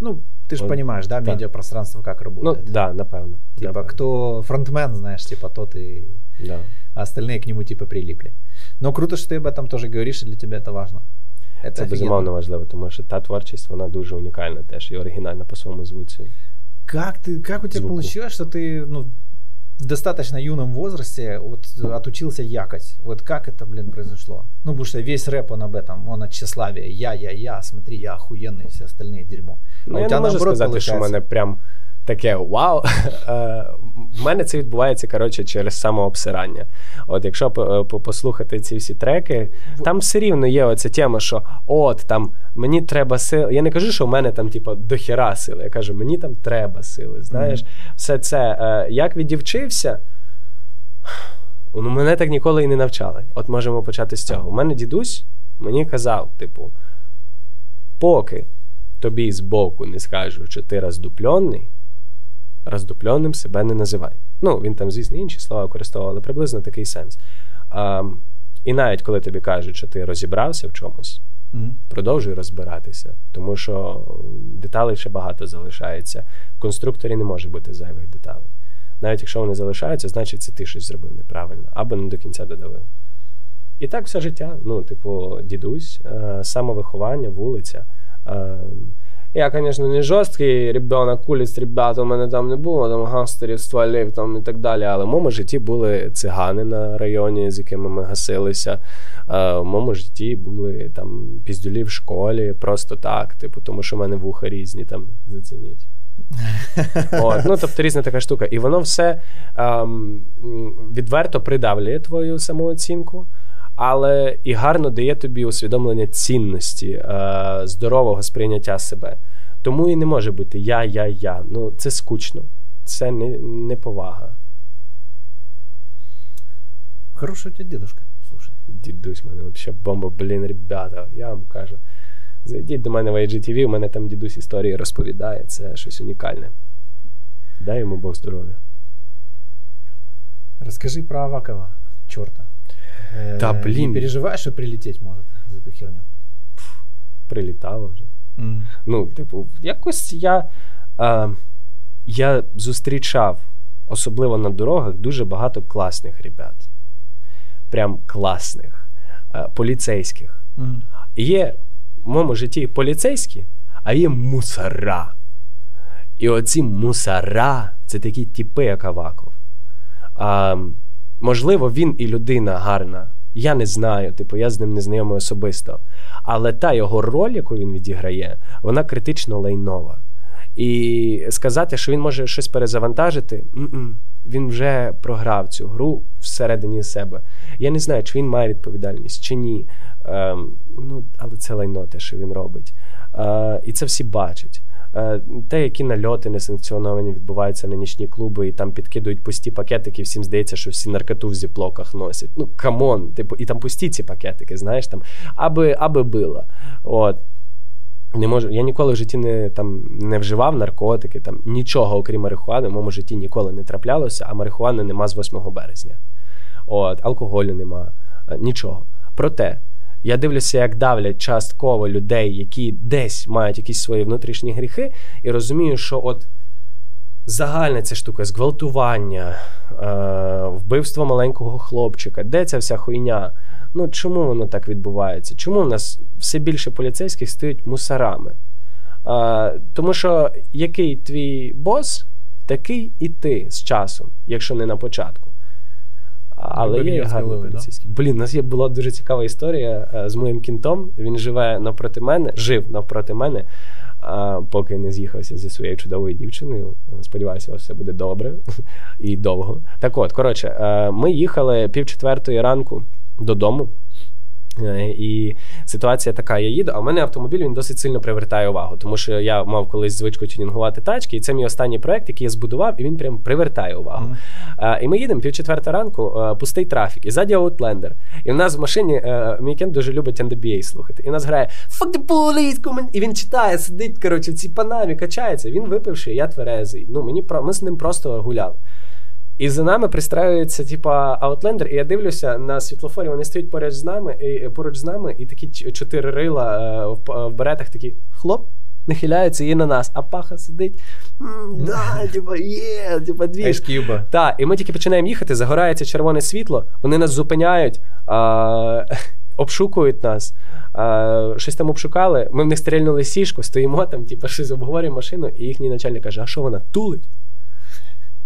Ну, ты же понимаешь, да, да, медиапространство как работает. Ну, да, напевно. Типа, напевно. кто фронтмен, знаешь, типа тот и... Да. А остальные к нему типа прилипли. Но круто, что ты об этом тоже говоришь, и для тебя это важно. Це, це безумовно важливо, тому що та творчість вона дуже унікальна теж і оригінальна по своєму звуці. Как, ты, как у тебя Звуку. получилось, что ты ну, в достаточно юном возрасте вот, отучился якать? Вот как это, блин, произошло? Ну, потому что весь рэп, он об этом, он от тщеславия. Я, я, я, смотри, я охуенный, все остальные дерьмо. Ну, а я не можу сказати, получается... що в мене прям таке вау. (laughs) Е, в мене це відбувається коротше, через самообсирання. От якщо е, послухати ці всі треки, там все рівно є оця тема, що от там мені треба сили. Я не кажу, що в мене там, типу, дохіра сили. Я кажу, мені там треба сили. Знаєш, mm-hmm. все це. Е, як відівчився, ну мене так ніколи і не навчали. От можемо почати з цього. У мене дідусь мені казав, типу, поки тобі збоку не скажуть, що ти роздупльонний роздупленим себе не називай. Ну, він там, звісно, інші слова використовував, але приблизно такий сенс. А, І навіть коли тобі кажуть, що ти розібрався в чомусь, mm-hmm. продовжуй розбиратися, тому що деталей ще багато залишається. В конструкторі не може бути зайвих деталей. Навіть якщо вони залишаються, значить це ти щось зробив неправильно або не до кінця додавив. І так все життя. Ну, типу, дідусь, е, самовиховання, вулиця. Е, я, звісно, не жорсткий ребенок, улиць, ребят, у мене там не було, там гангстерів, стволів там і так далі. Але в моєму житті були цигани на районі, з якими ми гасилися. В моєму житті були там піздюлі в школі, просто так, типу, тому що в мене вуха різні, там зацініть. (laughs) От, ну, Тобто різна така штука. І воно все ем, відверто придавлює твою самооцінку але і гарно дає тобі усвідомлення цінності, е, здорового сприйняття себе. Тому і не може бути я, я, я. Ну, це скучно, це не, не повага. Хороший у тебе дедушка, слушай. Дідусь, мене взагалі бомба, блін, ребята, я вам кажу. Зайдіть до мене в IGTV, у мене там дідусь історії розповідає, це щось унікальне. Дай йому Бог здоров'я. Розкажи про Авакова, чорта. Та, э, блін. Не переживаєш, що прилетіть може за ту херню? Прилітало вже. Mm. Ну, типу, якось я а, я зустрічав, особливо на дорогах, дуже багато класних ребят. Прям класних, а, поліцейських. Mm. Є в моєму житті поліцейські, а є мусора. І оці мусора це такі типи, як Аваков. А, Можливо, він і людина гарна. Я не знаю, типу, я з ним не знайомий особисто. Але та його роль, яку він відіграє, вона критично лайнова. І сказати, що він може щось перезавантажити, він вже програв цю гру всередині себе. Я не знаю, чи він має відповідальність, чи ні. Ем, ну, Але це лайно те, що він робить. Е, І це всі бачать. Е, те, які нальоти несанкціоновані відбуваються на нічні клуби, і там підкидують пусті пакетики, всім здається, що всі наркоту в зіплоках носять. Ну, come on, типу, і там пусті ці пакетики, знаєш, там, аби аби було. От. Не можу, Я ніколи в житті не там, не вживав наркотики, там, нічого, окрім марихуани, в моєму житті ніколи не траплялося, а марихуани нема з 8 березня. От, Алкоголю нема, е, нічого. Проте. Я дивлюся, як давлять частково людей, які десь мають якісь свої внутрішні гріхи, і розумію, що от загальна ця штука, зґвалтування, е, вбивство маленького хлопчика, де ця вся хуйня? Ну чому воно так відбувається? Чому в нас все більше поліцейських стають мусорами? Е, тому що який твій бос, такий і ти з часом, якщо не на початку. Але є гарні поліцейські. Да? Блін, у нас є була дуже цікава історія е, з моїм кінтом. Він живе навпроти мене, жив навпроти мене, поки не з'їхався зі своєю чудовою дівчиною. Сподіваюся, все буде добре (laughs) і довго. Так от, коротше, е, ми їхали пів четвертої ранку додому. Е, і ситуація така: я їду, а в мене автомобіль він досить сильно привертає увагу, тому що я мав колись звичку тюнінгувати тачки, і це мій останній проект, який я збудував, і він прям привертає увагу. Mm-hmm. І ми їдемо пів четверта ранку, е, пустий трафік, і ззаді Outlander. І в нас в машині мій кент дуже любить NDBA слухати. І в нас грає Fuck the police, come І він читає, сидить коротше, в цій панамі, качається. Він випивши, я тверезий. Ну мені ми з ним просто гуляли. І за нами пристраюється, типа, Outlander, і я дивлюся на світлофорі, вони стоять поруч з нами, і поруч з нами, і такі чотири рила е, в, в беретах такі хлоп. Нахиляються і на нас, а паха сидить. Да, (laughs) типа, є, типа, дві. Так, і ми тільки починаємо їхати, загорається червоне світло, вони нас зупиняють, а, (laughs) обшукують нас, а, щось там обшукали. Ми в них стрільнули сішку, стоїмо там, типу, щось обговорюємо машину, і їхній начальник каже: А що вона тулить?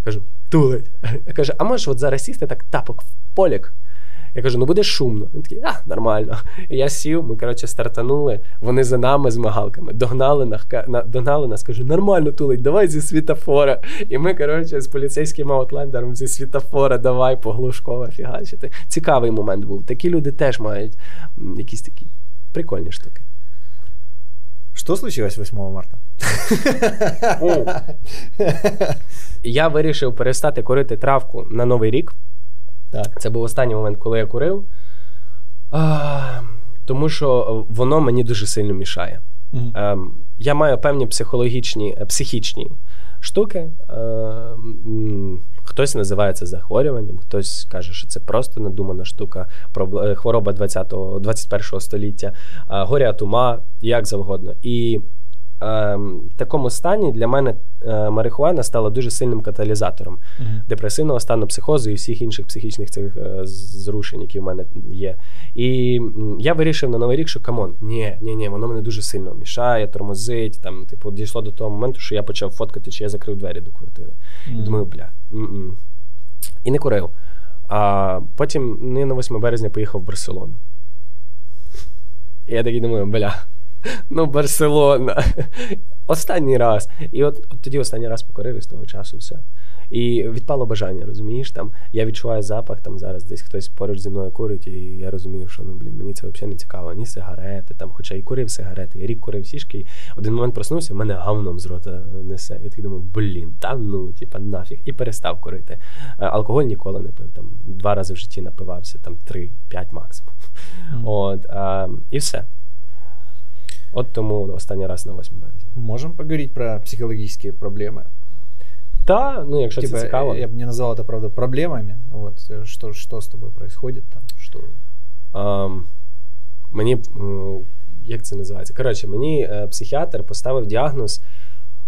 Кажу, тулить. Я кажу, а можеш от зараз сісти так тапок в полік? Я кажу, ну буде шумно. Він такий, а, нормально. І я сів, ми, коротше, стартанули, вони за нами з магалками, догнали нас, догнали нас, кажу, нормально тулить, давай зі світофора. І ми, коротше, з поліцейським аутлендером зі світофора, давай поглушково фігачити. Цікавий момент був. Такі люди теж мають якісь такі прикольні штуки. Що случилось 8 марта? Я вирішив перестати курити травку на Новий рік. Так. Це був останній момент, коли я курив. А, Тому що воно мені дуже сильно мішає. Угу. Я маю певні психологічні, психічні штуки. Хтось називає це захворюванням, хтось каже, що це просто надумана штука, е, хвороба 20-го, 21 століття, горя тума, як завгодно. І Ем, такому стані для мене е, марихуана стала дуже сильним каталізатором uh-huh. депресивного стану психозу і всіх інших психічних цих е, зрушень, які в мене є. І я вирішив на новий рік, що come on, ні, ні, ні, воно мене дуже сильно мішає, тормозить. Там, типу, дійшло до того моменту, що я почав фоткати, чи я закрив двері до квартири. Uh-huh. І думаю, бля. М-м. І не курив. А потім не на 8 березня поїхав в Барселону. І я такий думаю, бля. Ну, Барселона. Останній раз. І от, от тоді останній раз покорив і з того часу все. І відпало бажання, розумієш? Там Я відчуваю запах, там зараз десь хтось поруч зі мною курить, і я розумію, що ну, блін, мені це взагалі не цікаво. Ні сигарети, там, хоча і курив сигарети, я рік курив сішки, і один момент проснувся, в мене говном з рота несе. І я такий думаю, блін, та ну, типа, нафіг. І перестав курити. Алкоголь ніколи не пив. Там Два рази в житті напивався, там три-п'ять максимум. Mm. От, а, І все. От тому останній раз на 8 березня. Можемо поговорити про психологічні проблеми. Да, ну якщо типа, це цікаво. Я б не назвав це, правда, проблемами. От, що, що з тобою відбувається там? Що... Um, мені, як це називається? Коротше, мені е, психіатр поставив діагноз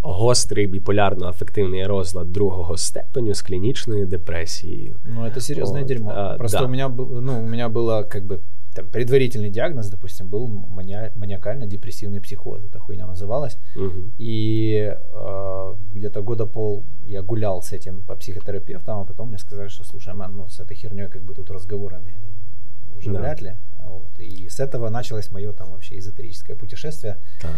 гострий біполярно-афективний розлад другого степеню з клінічною депресією. Ну, це серйозне дерьмо. А, Просто да. у мене, ну, у мене було, как бы, там, предварительный диагноз, допустим, был мани- маниакально-депрессивный психоз. Эта хуйня называлась. Угу. И э, где-то года пол я гулял с этим по психотерапевтам, а потом мне сказали, что, слушай, ман, ну с этой херней как бы тут разговорами уже да. вряд ли. Вот. И с этого началось мое там вообще эзотерическое путешествие, да.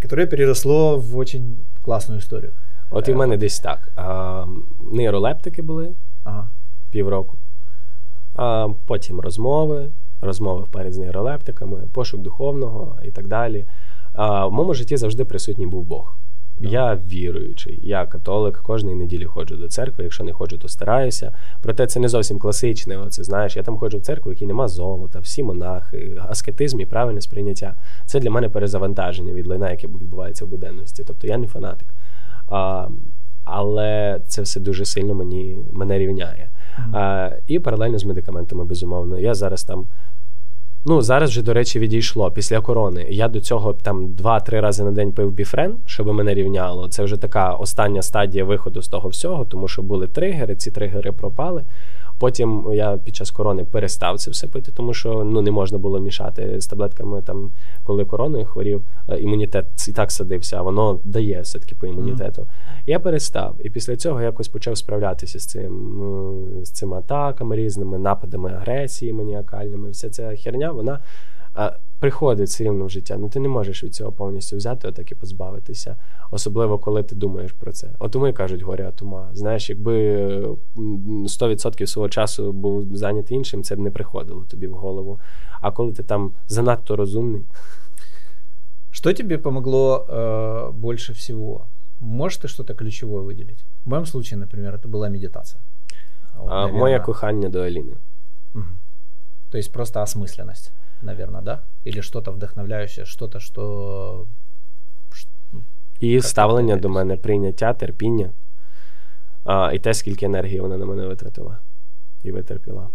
которое переросло в очень классную историю. От і в мене десь так. А, Нейролептики були ага. півроку, а потім розмови, розмови перед з нейролептиками, пошук духовного і так далі. А В моєму житті завжди присутній був Бог. Я віруючий, я католик, кожної неділі ходжу до церкви. Якщо не ходжу, то стараюся. Проте це не зовсім класичне. Оце знаєш, я там ходжу в церкву, в якій нема золота, всі монахи, аскетизм і правильне сприйняття. Це для мене перезавантаження від лайна, яке відбувається в буденності. Тобто я не фанатик. А, Але це все дуже сильно мені мене рівняє. Mm-hmm. А, І паралельно з медикаментами, безумовно. Я зараз там. Ну, зараз вже, до речі, відійшло після корони. Я до цього там 2-3 рази на день пив біфрен, щоб мене рівняло. Це вже така остання стадія виходу з того всього, тому що були тригери, ці тригери пропали. Потім я під час корони перестав це все пити, тому що ну не можна було мішати з таблетками. Там, коли короною хворів, е, імунітет і так садився, а воно дає все-таки по імунітету. Mm-hmm. Я перестав. І після цього якось почав справлятися з цим е, з цими атаками різними, нападами агресії маніакальними. Вся ця херня, вона приходить все рівно в життя. Ну ти не можеш від цього повністю взяти, отак і позбавитися. Особливо, коли ти думаєш про це. От уми кажуть, горя от ума. Знаєш, якби 100% свого часу був зайнятий іншим, це б не приходило тобі в голову. А коли ти там занадто розумний. (laughs) Что тебе помогло э, больше всего? Можешь ты что-то ключевое выделить? В моем случае, например, это была медитация. Вот, а, Моє кохання до Аліни. Угу. То есть просто осмысленность наверное, да? Или что-то вдохновляющее, что-то, що. І ставлення до мене, прийняття, терпіння. А, І те, скільки енергії вона на мене витратила і витерпіла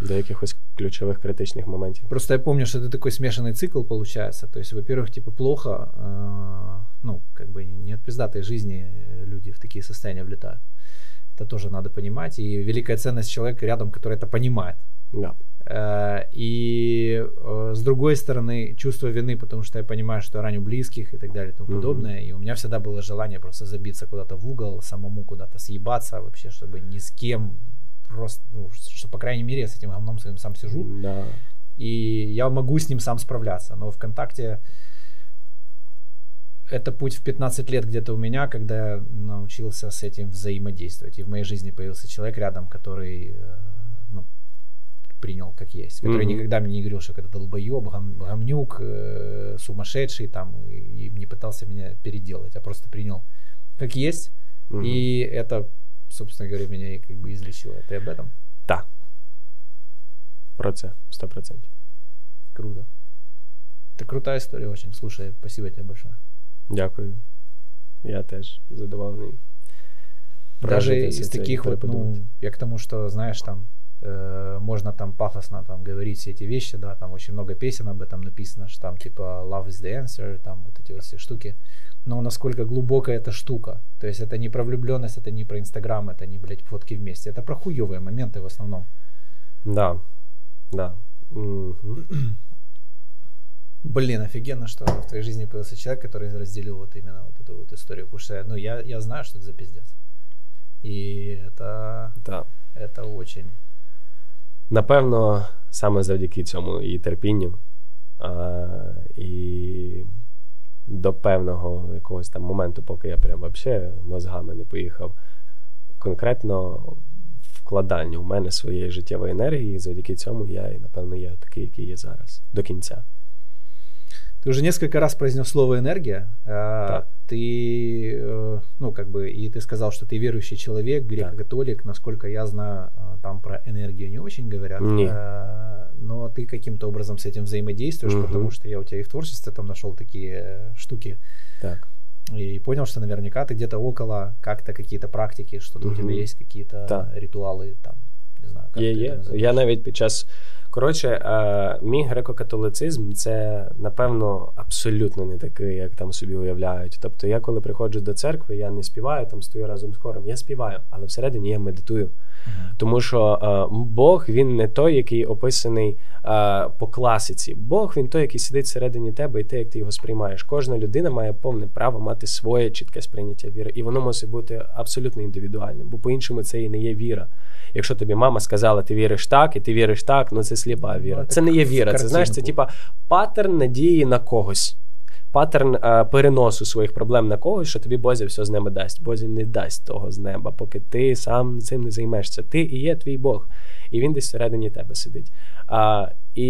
до якихось ключових критичних моментів. Просто я помню, что это такой смешанный цикл получается. То есть, во-первых, типа плохо, э, ну, как бы не от пиздатой жизни люди в такие состояния влетают. Это тоже надо понимать. И великая ценность человека рядом, который это понимает. Да. Э, и э, с другой стороны, чувство вины, потому что я понимаю, что я раню близких и так далее и тому mm-hmm. подобное. И у меня всегда было желание просто забиться куда-то в угол, самому куда-то съебаться вообще, чтобы ни с кем просто, ну, что, по крайней мере, я с этим говном своим сам сижу. Да. И я могу с ним сам справляться. Но ВКонтакте это путь в 15 лет где-то у меня, когда я научился с этим взаимодействовать. И в моей жизни появился человек рядом, который э, принял как есть, который mm-hmm. никогда мне не говорил, что это долбоеб, гам, гамнюк, э, сумасшедший там, и, и не пытался меня переделать, а просто принял как есть, mm-hmm. и это, собственно говоря, меня и как бы излечило. Ты об этом? Да. Про це, сто процентов. Круто. Это крутая история очень. Слушай, спасибо тебе большое. Дякую. Я теж задоволений. Даже из таких вот, ну, я к тому, что, знаешь, там, можно там пафосно там говорить все эти вещи, да, там очень много песен об этом написано, что там типа love is the answer, там вот эти вот все штуки. Но насколько глубокая эта штука. То есть это не про влюбленность, это не про Инстаграм, это не, блядь, фотки вместе. Это про хуевые моменты в основном. Да, да. Блин, офигенно, что в твоей жизни появился человек, который разделил вот именно вот эту вот историю. Потому что, ну, я, я знаю, что это за пиздец. И это, да. это очень Напевно, саме завдяки цьому і терпінню, а, і до певного якогось там моменту, поки я прям вообще мозгами не поїхав, конкретно вкладання в мене своєї життєвої енергії, завдяки цьому я, і, напевно, є такий, який є зараз, до кінця. Ты уже несколько раз произнес слово энергия. Да. Ты, э, ну, как бы, и ты сказал, что ты верующий человек, греко-католик. Насколько я знаю, э, там про энергию не очень говорят. Нет. Э, но ты каким-то образом с этим взаимодействуешь, угу. потому что я у тебя и в творчестве там нашел такие штуки. Так. И понял, что наверняка ты где-то около, как-то какие-то практики, что-то угу. у тебя есть какие-то да. ритуалы, там, не знаю, как є, є. Я навіть під час Коротше, е, мій греко-католицизм це, напевно, абсолютно не такий, як там собі уявляють. Тобто, я коли приходжу до церкви, я не співаю, там стою разом з хором. Я співаю, але всередині я медитую. Тому що е, Бог він не той, який описаний е, по класиці. Бог він той, який сидить всередині тебе, і те, як ти його сприймаєш. Кожна людина має повне право мати своє чітке сприйняття віри, і воно мусить бути абсолютно індивідуальним, бо по-іншому це і не є віра. Якщо тобі мама сказала, ти віриш так, і ти віриш так, ну це сліпа віра. Це не є віра. Це знаєш, це типа паттерн надії на когось. Паттерн а, переносу своїх проблем на когось, що тобі Бозя все з неба дасть. Бозя не дасть того з неба, поки ти сам цим не займешся. Ти і є твій Бог, і він десь всередині тебе сидить. А, І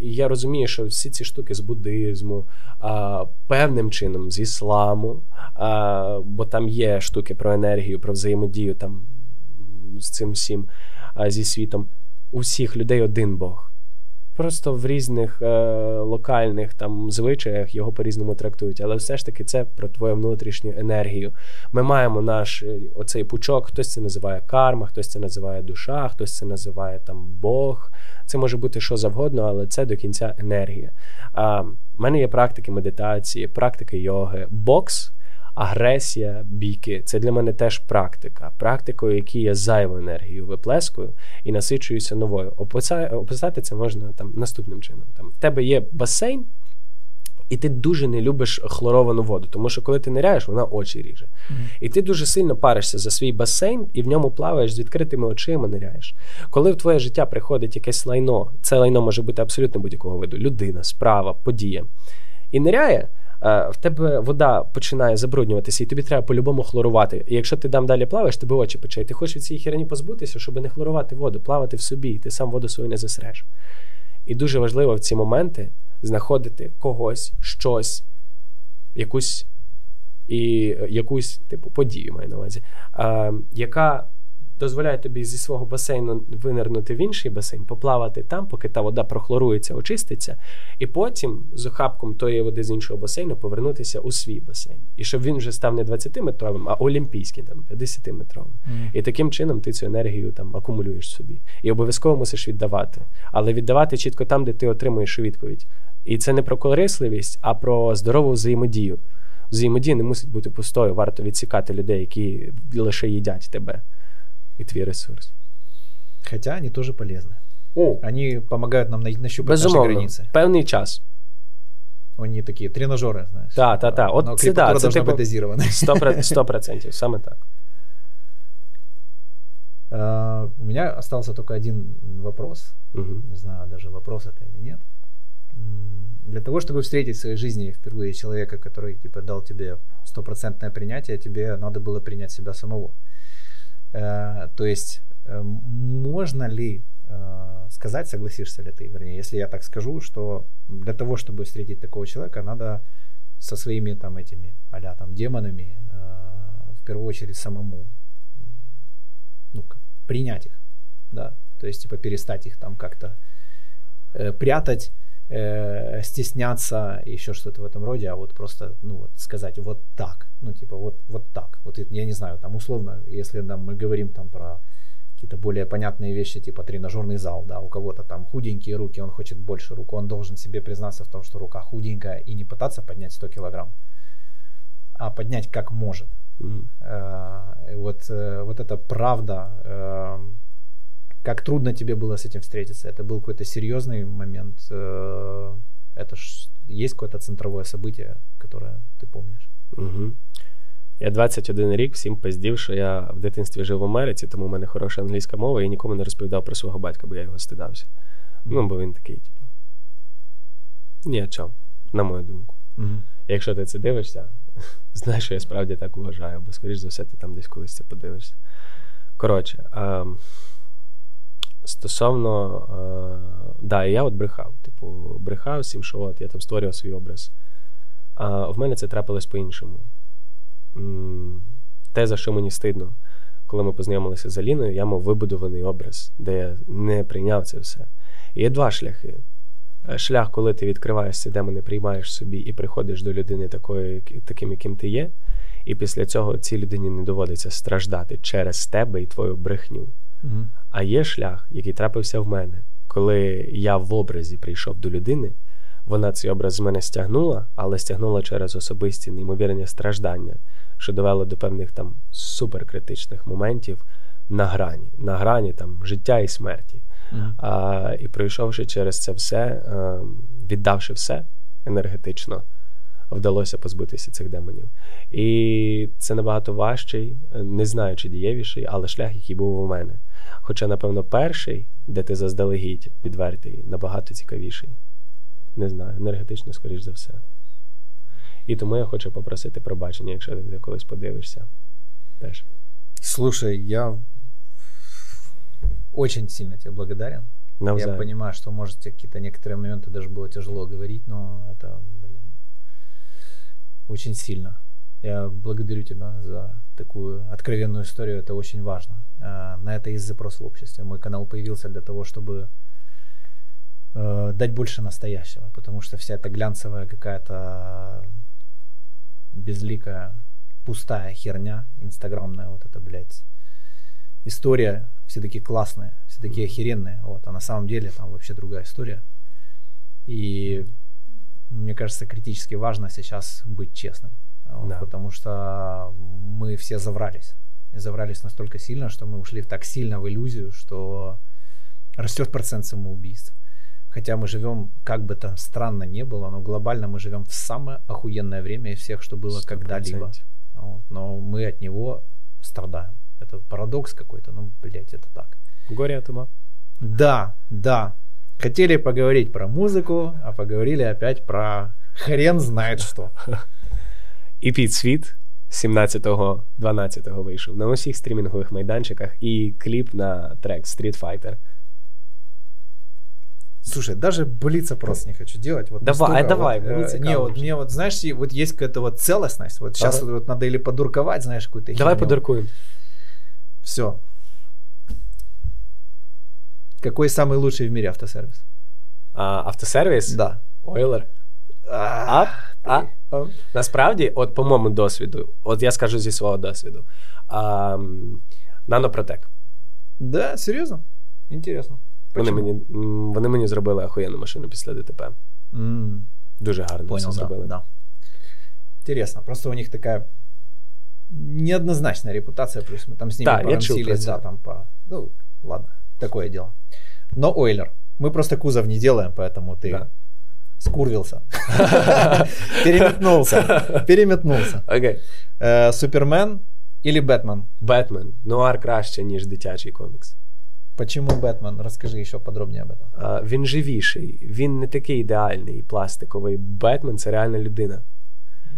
я розумію, що всі ці штуки з буддизму, а, певним чином з ісламу, а, бо там є штуки про енергію, про взаємодію там з цим всім, а, зі світом. У всіх людей один Бог. Просто в різних е, локальних там звичаях його по-різному трактують, але все ж таки це про твою внутрішню енергію. Ми маємо наш е, оцей пучок, хтось це називає карма, хтось це називає душа, хтось це називає там Бог. Це може бути що завгодно, але це до кінця енергія. А, в мене є практики медитації, практики йоги, бокс агресія, бійки це для мене теж практика. Практикою, які я зайву енергію виплескую і насичуюся новою. Описати це можна там наступним чином. Там В тебе є басейн. І ти дуже не любиш хлоровану воду, тому що коли ти ниряєш, вона очі ріже. Mm-hmm. І ти дуже сильно паришся за свій басейн і в ньому плаваєш з відкритими очима, ниряєш. Коли в твоє життя приходить якесь лайно, це лайно може бути абсолютно будь-якого виду: людина, справа, подія. І ниряє, в тебе вода починає забруднюватися, і тобі треба по-любому хлорувати. І якщо ти там далі плаваєш, тебе очі пече. Ти хочеш від цієї херні позбутися, щоб не хлорувати воду, плавати в собі, і ти сам воду свою не засреш. І дуже важливо в ці моменти знаходити когось, щось, якусь і якусь типу подію маю на увазі, а, яка дозволяє тобі зі свого басейну винирнути в інший басейн, поплавати там, поки та вода прохлорується, очиститься, і потім з охапком тої води з іншого басейну повернутися у свій басейн. І щоб він вже став не 20-метровим, а олімпійським, там 50-метровим. Mm. І таким чином ти цю енергію там акумулюєш собі. І обов'язково мусиш віддавати. Але віддавати чітко там, де ти отримуєш відповідь. І це не про корисливість, а про здорову взаємодію. Взаємодія не мусить бути пустою, варто відсікати людей, які лише їдять тебе и твій ресурс. Хотя они тоже полезны. О. Они помогают нам нащупать Безумовно. наши границы. Певний час. Они такі тренажери, знаєш. Так, так, так. От це, да, це типу, бути дозирована. 100%, саме так. Uh, у меня остался только один вопрос. Угу. Не знаю, даже вопрос это или нет. Для того, чтобы встретить в своей жизни впервые человека, который типа, дал тебе стопроцентное принятие, тебе надо было принять себя самого. Э, то есть э, можно ли э, сказать, согласишься ли ты, вернее, если я так скажу, что для того, чтобы встретить такого человека, надо со своими там этими а там демонами в первую очередь самому ну, принять их, да, то есть типа перестать их там как-то прятать, э, стесняться, еще что-то в этом роде, а вот просто, ну вот сказать вот так, ну типа вот, вот так, вот я не знаю, там условно, если там, мы говорим там про какие-то более понятные вещи, типа тренажерный зал, да, у кого-то там худенькие руки, он хочет больше рук, он должен себе признаться в том, что рука худенькая и не пытаться поднять 100 килограмм, а поднять как может. Mm-hmm. Э, вот, э, вот эта правда, э, как трудно тебе было с этим встретиться? Это был какой-то серьезный момент? Э, это ж есть какое-то центровое событие, которое ты помнишь? Угу. Я 21 рік всім пиздів, що я в дитинстві жив в Америці, тому в мене хороша англійська мова і нікому не розповідав про свого батька, бо я його стидався. Mm-hmm. Ну, бо він такий, типу, ні о чому, на мою думку. Mm-hmm. Якщо ти це дивишся, (laughs) знаєш, що я справді так вважаю, бо, скоріш за все, ти там десь колись це подивишся. Коротше, а, Стосовно, е, да, я от брехав. Типу, брехав всім, що от я там створював свій образ. А в мене це трапилось по-іншому. Те, за що мені стидно, коли ми познайомилися з Аліною, я мав вибудований образ, де я не прийняв це все. Є два шляхи. Е, шлях, коли ти відкриваєшся, демони приймаєш собі і приходиш до людини такої, таким, яким ти є. І після цього цій людині не доводиться страждати через тебе і твою брехню. Угу. А є шлях, який трапився в мене, коли я в образі прийшов до людини, вона цей образ з мене стягнула, але стягнула через особисті неймовірні страждання, що довело до певних там суперкритичних моментів на грані, на грані там життя і смерті. Mm. А, І пройшовши через це все, а, ем, віддавши все енергетично, вдалося позбутися цих демонів. І це набагато важчий, не знаю, чи дієвіший, але шлях, який був у мене. Хоча, напевно, перший, де ти заздалегідь відвертий, набагато цікавіший. Не знаю, енергетично, скоріш за все. І тому я хочу попросити пробачення, якщо ти колись подивишся. Теж. Слушай, я очень сильно тебе благодарен. Навзаєм. Я понимаю, что, может, какие-то некоторые моменты даже было тяжело говорить, но это, блин, очень сильно. Я благодарю тебя за такую откровенную историю, это очень важно. А, на это есть запрос в обществе. Мой канал появился для того, чтобы э, дать больше настоящего, потому что вся эта глянцевая какая-то безликая, пустая херня инстаграмная, вот это, блядь, история, все такие классные, все такие охеренные, вот, а на самом деле там вообще другая история. И мне кажется, критически важно сейчас быть честным, вот, Да. потому что мы все заврались И заврались настолько сильно, что мы ушли так сильно в иллюзию, что растет процент самоубийств. Хотя мы живем, как бы там странно не было, но глобально мы живем в самое охуенное время из всех, что было Сто когда-либо. процентів. Вот. Но мы от него страдаем. Это парадокс какой-то, ну, блядь, это так. Горі от ума. Да, да. Хотели поговорить про музыку, а поговорили опять про хрен знает что. І підсвіт 17-12 вийшов на усіх стрімінгових майданчиках і кліп на трек Street Fighter. Слушай, даже блиц-опрос не хочу делать. Вот Давай, настолько а давай, вот, мне э, цікаво не, вот вообще. мне вот, знаешь, и вот есть какая-то вот целостность. Вот сейчас Ага. вот, надо или подурковать, знаешь, какую-то Давай херню. подуркуємо. Все. Какой самый лучший в мире автосервис? А, автосервіс? Да. Ойлер. А, А? А? Насправді, от по моєму досвіду, от я скажу зі свого досвіду. А, м, нанопротек. Да, серьезно? Интересно. Вони Почему? мені, м, вони мені зробили охуєнну машину після ДТП. М, Дуже гарно Понял, все да, зробили. да. Интересно. Просто у них такая неоднозначная репутация, плюс мы там с ними Да, я чув про порамсились, да, це. там по... Ну, ладно, такое дело. Но Ойлер. Мы просто кузов не делаем, поэтому ты Да. скурвился. (laughs) Переметнулся. Переметнулся. Окей. Э, Супермен или Бэтмен? Бетмен. Нуар краще, ніж дитячий комікс. Почему Бэтмен? Расскажи еще подробнее об этом. А, він живіший, він не такий ідеальний, пластиковий. Бетмен це реальна людина.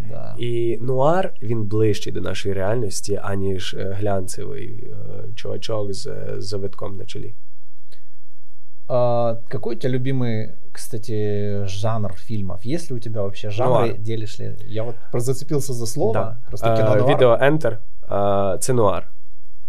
Да. І нуар він ближчий до нашої реальності, аніж е, глянцевий е, чувачок з е, завитком на чолі. А, какой у тебя любимый, кстати, жанр фильмов? Есть ли у тебя вообще жанры? Нуар. Делишь ли? Я вот просто зацепился за слово. Да. Просто кино нуар. Відео Enter е, це нуар.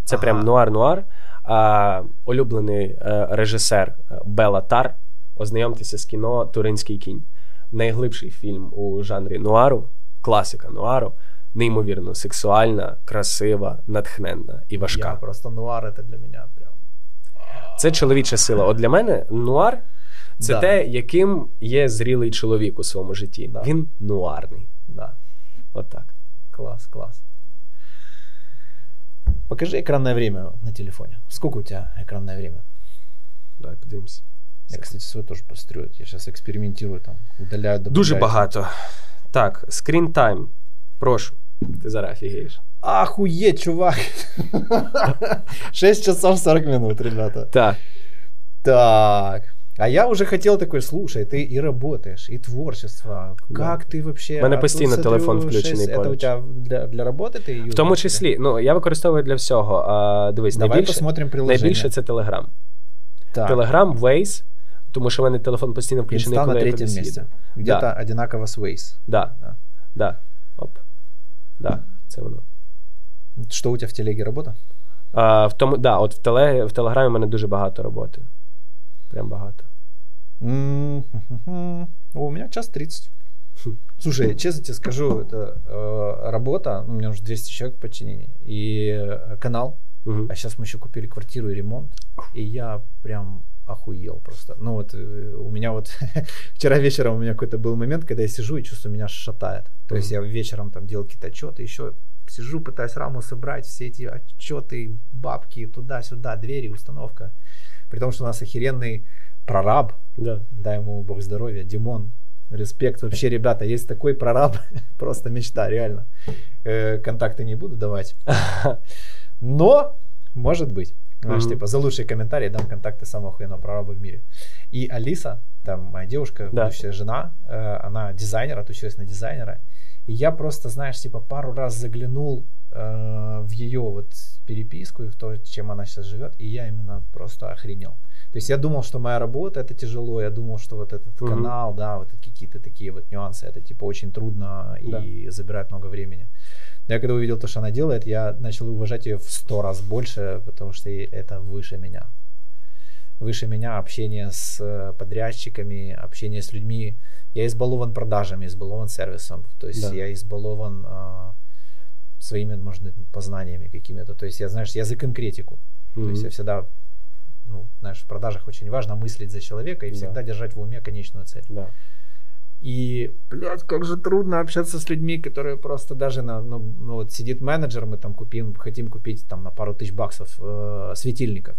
Це Ага. прям нуар-нуар. А улюблений е, режисер е, Бела Тар. Ознайомтеся з кіно Туринський кінь. Найглибший фільм у жанрі нуару, класика нуару, неймовірно сексуальна, красива, натхненна і важка. Я просто нуар это для меня прям. Це чоловіча сила. От для мене нуар це Да. те, яким є зрілий чоловік у своєму житті. Да. Він нуарний. Да, От так. класс, класс. Покажи экранное время на телефоне. Сколько у тебя экранное время? Давай подивимося. Я, кстати, свой тоже пострю. Я сейчас экспериментирую, там, удаляю, добавляю. Дуже багато. Так, screen time. Прошу. Ти зараз офігієш. Охуеть, чувак. (laughs) 6 часов 40 минут, ребята. Так. Так. А я уже хотел такой, слушай, ты и работаешь, и творчество. Да. Как ты вообще... У мене А тут постійно смотрю, телефон включений шесть- Это у поруч. тебя для, для работы ты В тому числі, ну я використовую для всього. А, дивись, Давай найбільше, посмотрим приложение. найбільше це Telegram. Так. Telegram, Waze, тому що в мене телефон постійно включений, Инста на коли я третьем кудись месте. їду. Где-то одинаково с Waze. Да, Да. да. Оп. Да, це воно. Что у тебя в телеге работа? А, в тому, да, от в, теле, в Телеграмі в мене дуже багато роботи. Прям багато. О, У меня час 30. (laughs) Слушай, честно тебе скажу, это э, работа, ну, у меня уже 200 человек в подчинении, и э, канал, Угу. а сейчас мы еще купили квартиру и ремонт, и я прям охуел просто. Ну вот э, у меня вот (laughs) вчера вечером у меня какой-то был момент, когда я сижу и чувствую, меня шатает. То есть я вечером там делал какие-то отчеты, еще сижу, пытаюсь раму собрать, все эти отчеты, бабки, туда-сюда, двери, установка. При том, что у нас охеренный прораб, Да. дай ему бог здоровья, Димон, респект вообще, ребята, есть такой прораб, (laughs) просто мечта, реально. Э, контакты не буду давать, (laughs) но может быть. Знаешь, типа, за лучшие комментарии дам контакты самого охуенного прораба в мире. И Алиса, там моя девушка, Да. будущая жена, э, она дизайнер, отучилась на дизайнера. И я просто, знаешь, типа пару раз заглянул э, в ее вот переписку и в то, чем она сейчас живет, и я именно просто охренел. То есть я думал, что моя работа это тяжело, я думал, что вот этот Мгм. канал, да, вот какие-то такие вот нюансы, это типа очень трудно Да. и забирает много времени. Но я когда увидел то, что она делает, я начал уважать ее в сто раз больше, потому что это выше меня. Выше меня общение с э, подрядчиками, общение с людьми. Я избалован продажами, избалован сервисом. То есть Да. я избалован а, своими, может быть, познаниями какими-то. То есть я, знаешь, я за конкретику. То есть я всегда, ну, знаешь, в продажах очень важно мыслить за человека и Да. всегда держать в уме конечную цель. Да. И, блядь, как же трудно общаться с людьми, которые просто даже на, ну, ну, вот сидит менеджер, мы там купим, хотим купить там на пару тысяч баксов э, светильников.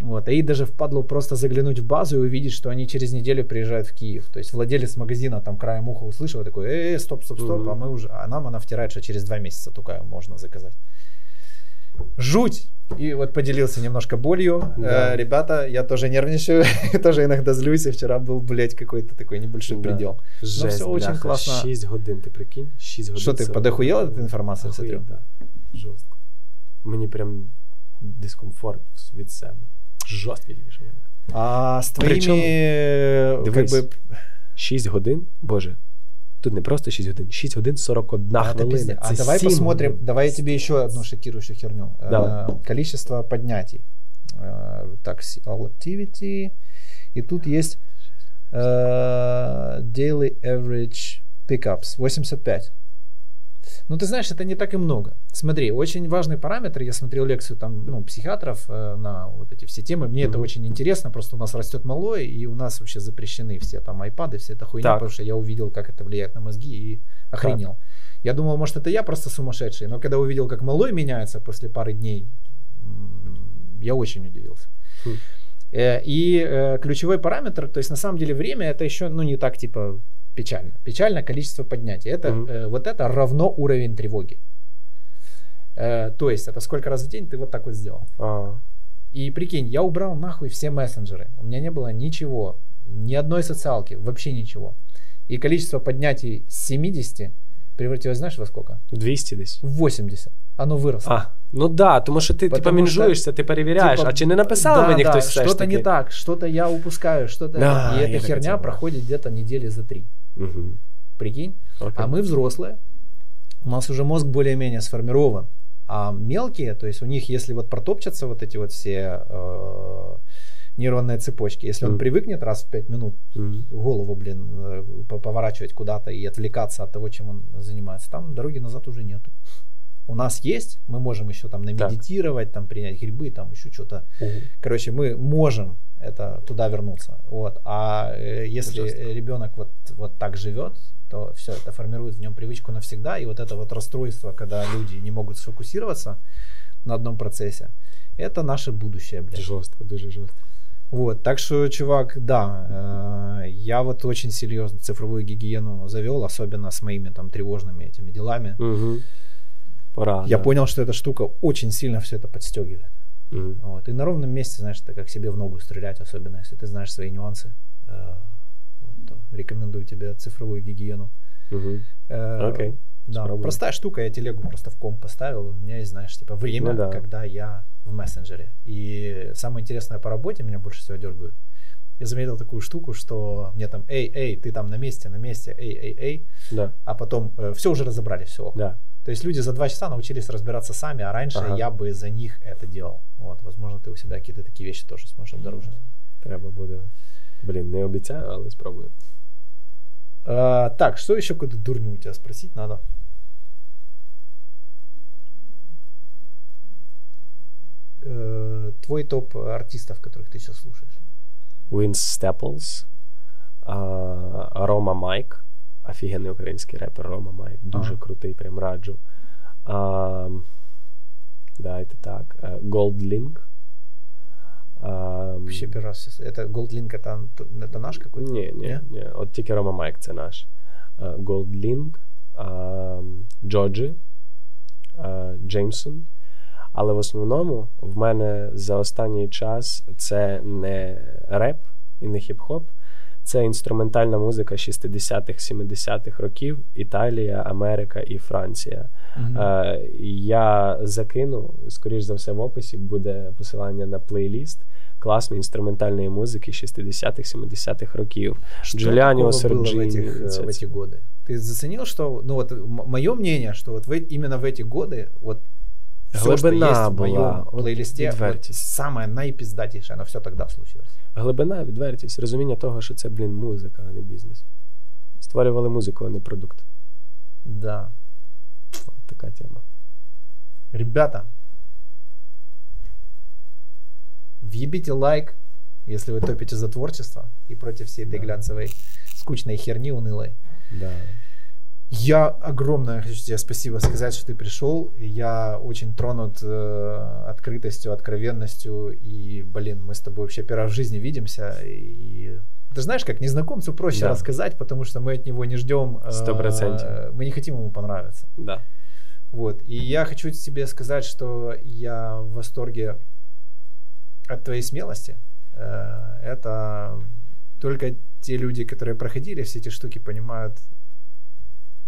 Вот, а ей даже впадло просто заглянуть в базу и увидеть, что они через неделю приезжают в Киев. То есть владелец магазина там краем уха услышал такой, э, стоп, стоп, стоп, Мгм. а мы уже, а нам она втирает, что через два месяца только можно заказать. Жуть! И вот поделился немножко болью. Да. Э, ребята, я тоже нервничаю, (laughs) тоже иногда злюсь, и вчера был, блядь, какой-то такой небольшой Да. предел. Жесть, Ну, всё очень бляха, классно. 6 годин, ти прикинь? 6 годин. Що ти, це- подохуєла від інформації, Охуєть, смотрю? да. Жорстко. Мені прям дискомфорт від себе. Жорстко тільки що мене. А с твоими, Причем, э, как дивись, бы, 6 годин, боже. Тут не просто 6 годин, 6 годин 41 А, это хвилина. пиздец. А Це давай 7 посмотрим, годин. давай я тебе еще одну шокирующую херню. Э, Давай. количество поднятий. Э, так, see all activity. И тут есть э, daily average pickups 85. Ну, ты знаешь, это не так и много. Смотри, очень важный параметр. Я смотрел лекцию там, ну, психиатров э, на вот эти все темы. Мне это Мгм. очень интересно. Просто у нас растет малое, и у нас вообще запрещены все там айпады, вся эта хуйня, Так. потому что я увидел, как это влияет на мозги и охренел. Я думал, может, это я просто сумасшедший, но когда увидел, как малой меняется после пары дней, я очень удивился. Хм. Э, И э, ключевой параметр, то есть на самом деле время это еще, ну, не так типа печально. Печально количество поднятий. Это Мгм. э, вот это равно уровень тревоги. Э, То есть это сколько раз в день ты вот так вот сделал. А, И прикинь, я убрал нахуй все мессенджеры. У меня не было ничего, ни одной социалки, вообще ничего. И количество поднятий с 70 превратилось, знаешь, во сколько? 200 десь. В 80. Оно выросло. А, ну да, тому що ти типа Потому мінжуєшся, ти перевіряєш, Типа, а чи не написав да, мені да, хтось все ж Что-то таки? не так, что-то я упускаю, что-то... Да, и я эта так херня хотел. проходит где-то недели за три. Угу. Прикинь? Окей. А мы взрослые, у нас уже мозг более-менее сформирован. А мелкие, то есть у них, если вот протопчатся вот эти вот все э, нейронные цепочки, если он Мгм. привыкнет раз в 5 минут Мгм. голову, блин, э, по- поворачивать куда-то и отвлекаться от того, чем он занимается, там дороги назад уже нету. У нас есть, мы можем еще там намедитировать, там принять грибы, там еще что-то. Мгм. Короче, мы можем это туда вернуться. Вот. А э, если Жестко. э, ребенок вот, вот так живет, то все это формирует в нем привычку навсегда. И вот это вот расстройство, когда люди не могут сфокусироваться на одном процессе, это наше будущее, блядь. Жорстко, дуже жорстко. Вот, так что, чувак, да, э, я вот очень серьезно цифровую гигиену завел, особенно с моими там тревожными этими делами. Угу. Пора. Я да. понял, что эта штука очень сильно все это подстегивает. Мгм. Вот. И на ровном месте, знаешь, это как себе в ногу стрелять, особенно если ты знаешь свои нюансы. Э, вот, то рекомендую тебе цифровую гигиену. Мгм. Э, Окей, Да, спробую. простая штука, я телегу просто в комп поставил, у меня есть, знаешь, типа время, Ну да. когда я в мессенджере. И самое интересное по работе меня больше всего дергают. Я заметил такую штуку, что мне там, эй, эй, ты там на месте, на месте, эй, эй, эй, Да. а потом все уже разобрали, все. Да. То есть люди за два часа научились разбираться сами, а раньше Ага. я бы за них это делал. Вот, возможно, ты у себя какие-то такие вещи тоже сможешь обнаружить. Треба буде. Блін, не обіцяю, але спробую. А, так, что еще какую-то дурню у тебя спросить надо? Э, Твой топ артистов, которых ты сейчас слушаешь. Вінс Степлс, а, Рома Майк, офігенний український репер Рома Майк, дуже Ага. крутий, прям раджу. А, дайте так. Gold Link. А, Вообще первый раз. сейчас- Это Goldlink, это, это наш какой-то? Ні, ні, Не? ні. От тільки Рома Майк це наш. Gold Link, а, Джоджі, а, Джеймсон. Але в основному в мене за останній час це не реп і не хіп-хоп, це інструментальна музика 60-х, 70-х років, Італія, Америка і Франція. Мгм. Е, я закину, скоріш за все, в описі буде посилання на плейліст. класної інструментальної музики 60-х, 70-х років. Что Джулианио такого было в Сорджини. этих, э, в эти годы? Ты заценил, что, ну вот, мое мнение, что вот в, эти- именно в эти годы, вот все, что Глибина есть в моем була, от плейлисте, вот, відвертість. самое наипиздатейшее, оно все тогда случилось. Глибина, відвертість, розуміння того, що це, блін, музика, а не бізнес. Створювали музику, а не продукт. Да. От така тема. Ребята, въебите лайк, если вы топите за творчество и против всей этой Да. глянцевой скучной херни унылой. Да. Я огромное хочу тебе спасибо сказать, что ты пришел. Я очень тронут э, открытостью, откровенностью. И, блин, мы с тобой вообще первый раз в жизни видимся. И ты знаешь, как незнакомцу проще Да. рассказать, потому что мы от него не ждем. э, Сто процентов. Мы не хотим ему понравиться. Да. Вот. И я хочу тебе сказать, что я в восторге от твоей смелости. Э, Это только те люди, которые проходили все эти штуки, понимают,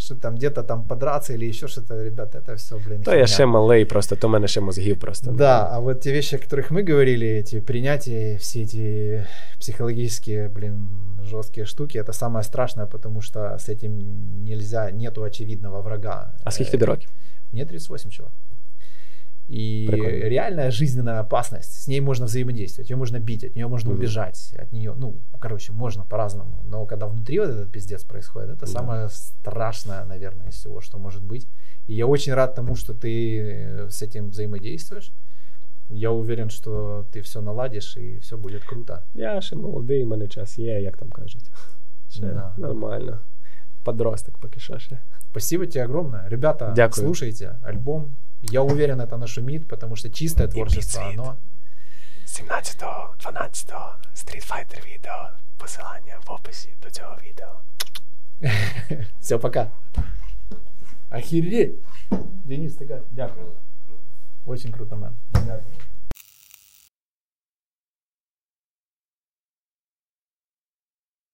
что там где-то там подраться или еще что-то, ребята, это все, блин, То я херня. ще малий, просто то в мене ще мозгів просто. Да, а вот те вещи, о которых мы говорили, эти принятия, все эти психологические, блин, жесткие штуки, это самое страшное, потому что с этим нельзя, нету очевидного врага. А скільки Э, тобі років? мне 38, чувак. И Прикольно. реальная жизненная опасность, с ней можно взаимодействовать, ее можно бить, от нее можно Мгм. убежать, от нее, ну, короче, можно по-разному. Но когда внутри вот этот пиздец происходит, это Да. самое страшное, наверное, из всего, что может быть. И я очень рад тому, что ты э, с этим взаимодействуешь. Я уверен, что ты все наладишь и все будет круто. Я ще молодий, в мене час є, як там кажуть. Ще Да. нормально. Подросток поки що ще. Спасибо тебе огромное. Ребята, Дякую. слушайте альбом. Я уверен, это нашумит, потому что чистое творчество, Имбицид. оно 17-го, 12-го Street Fighter відео. Посилання в описі до цього відео. (laughs) Все, пока. Охереть. Денис, ты как? Дякую. Очень круто, мэн. Дякую.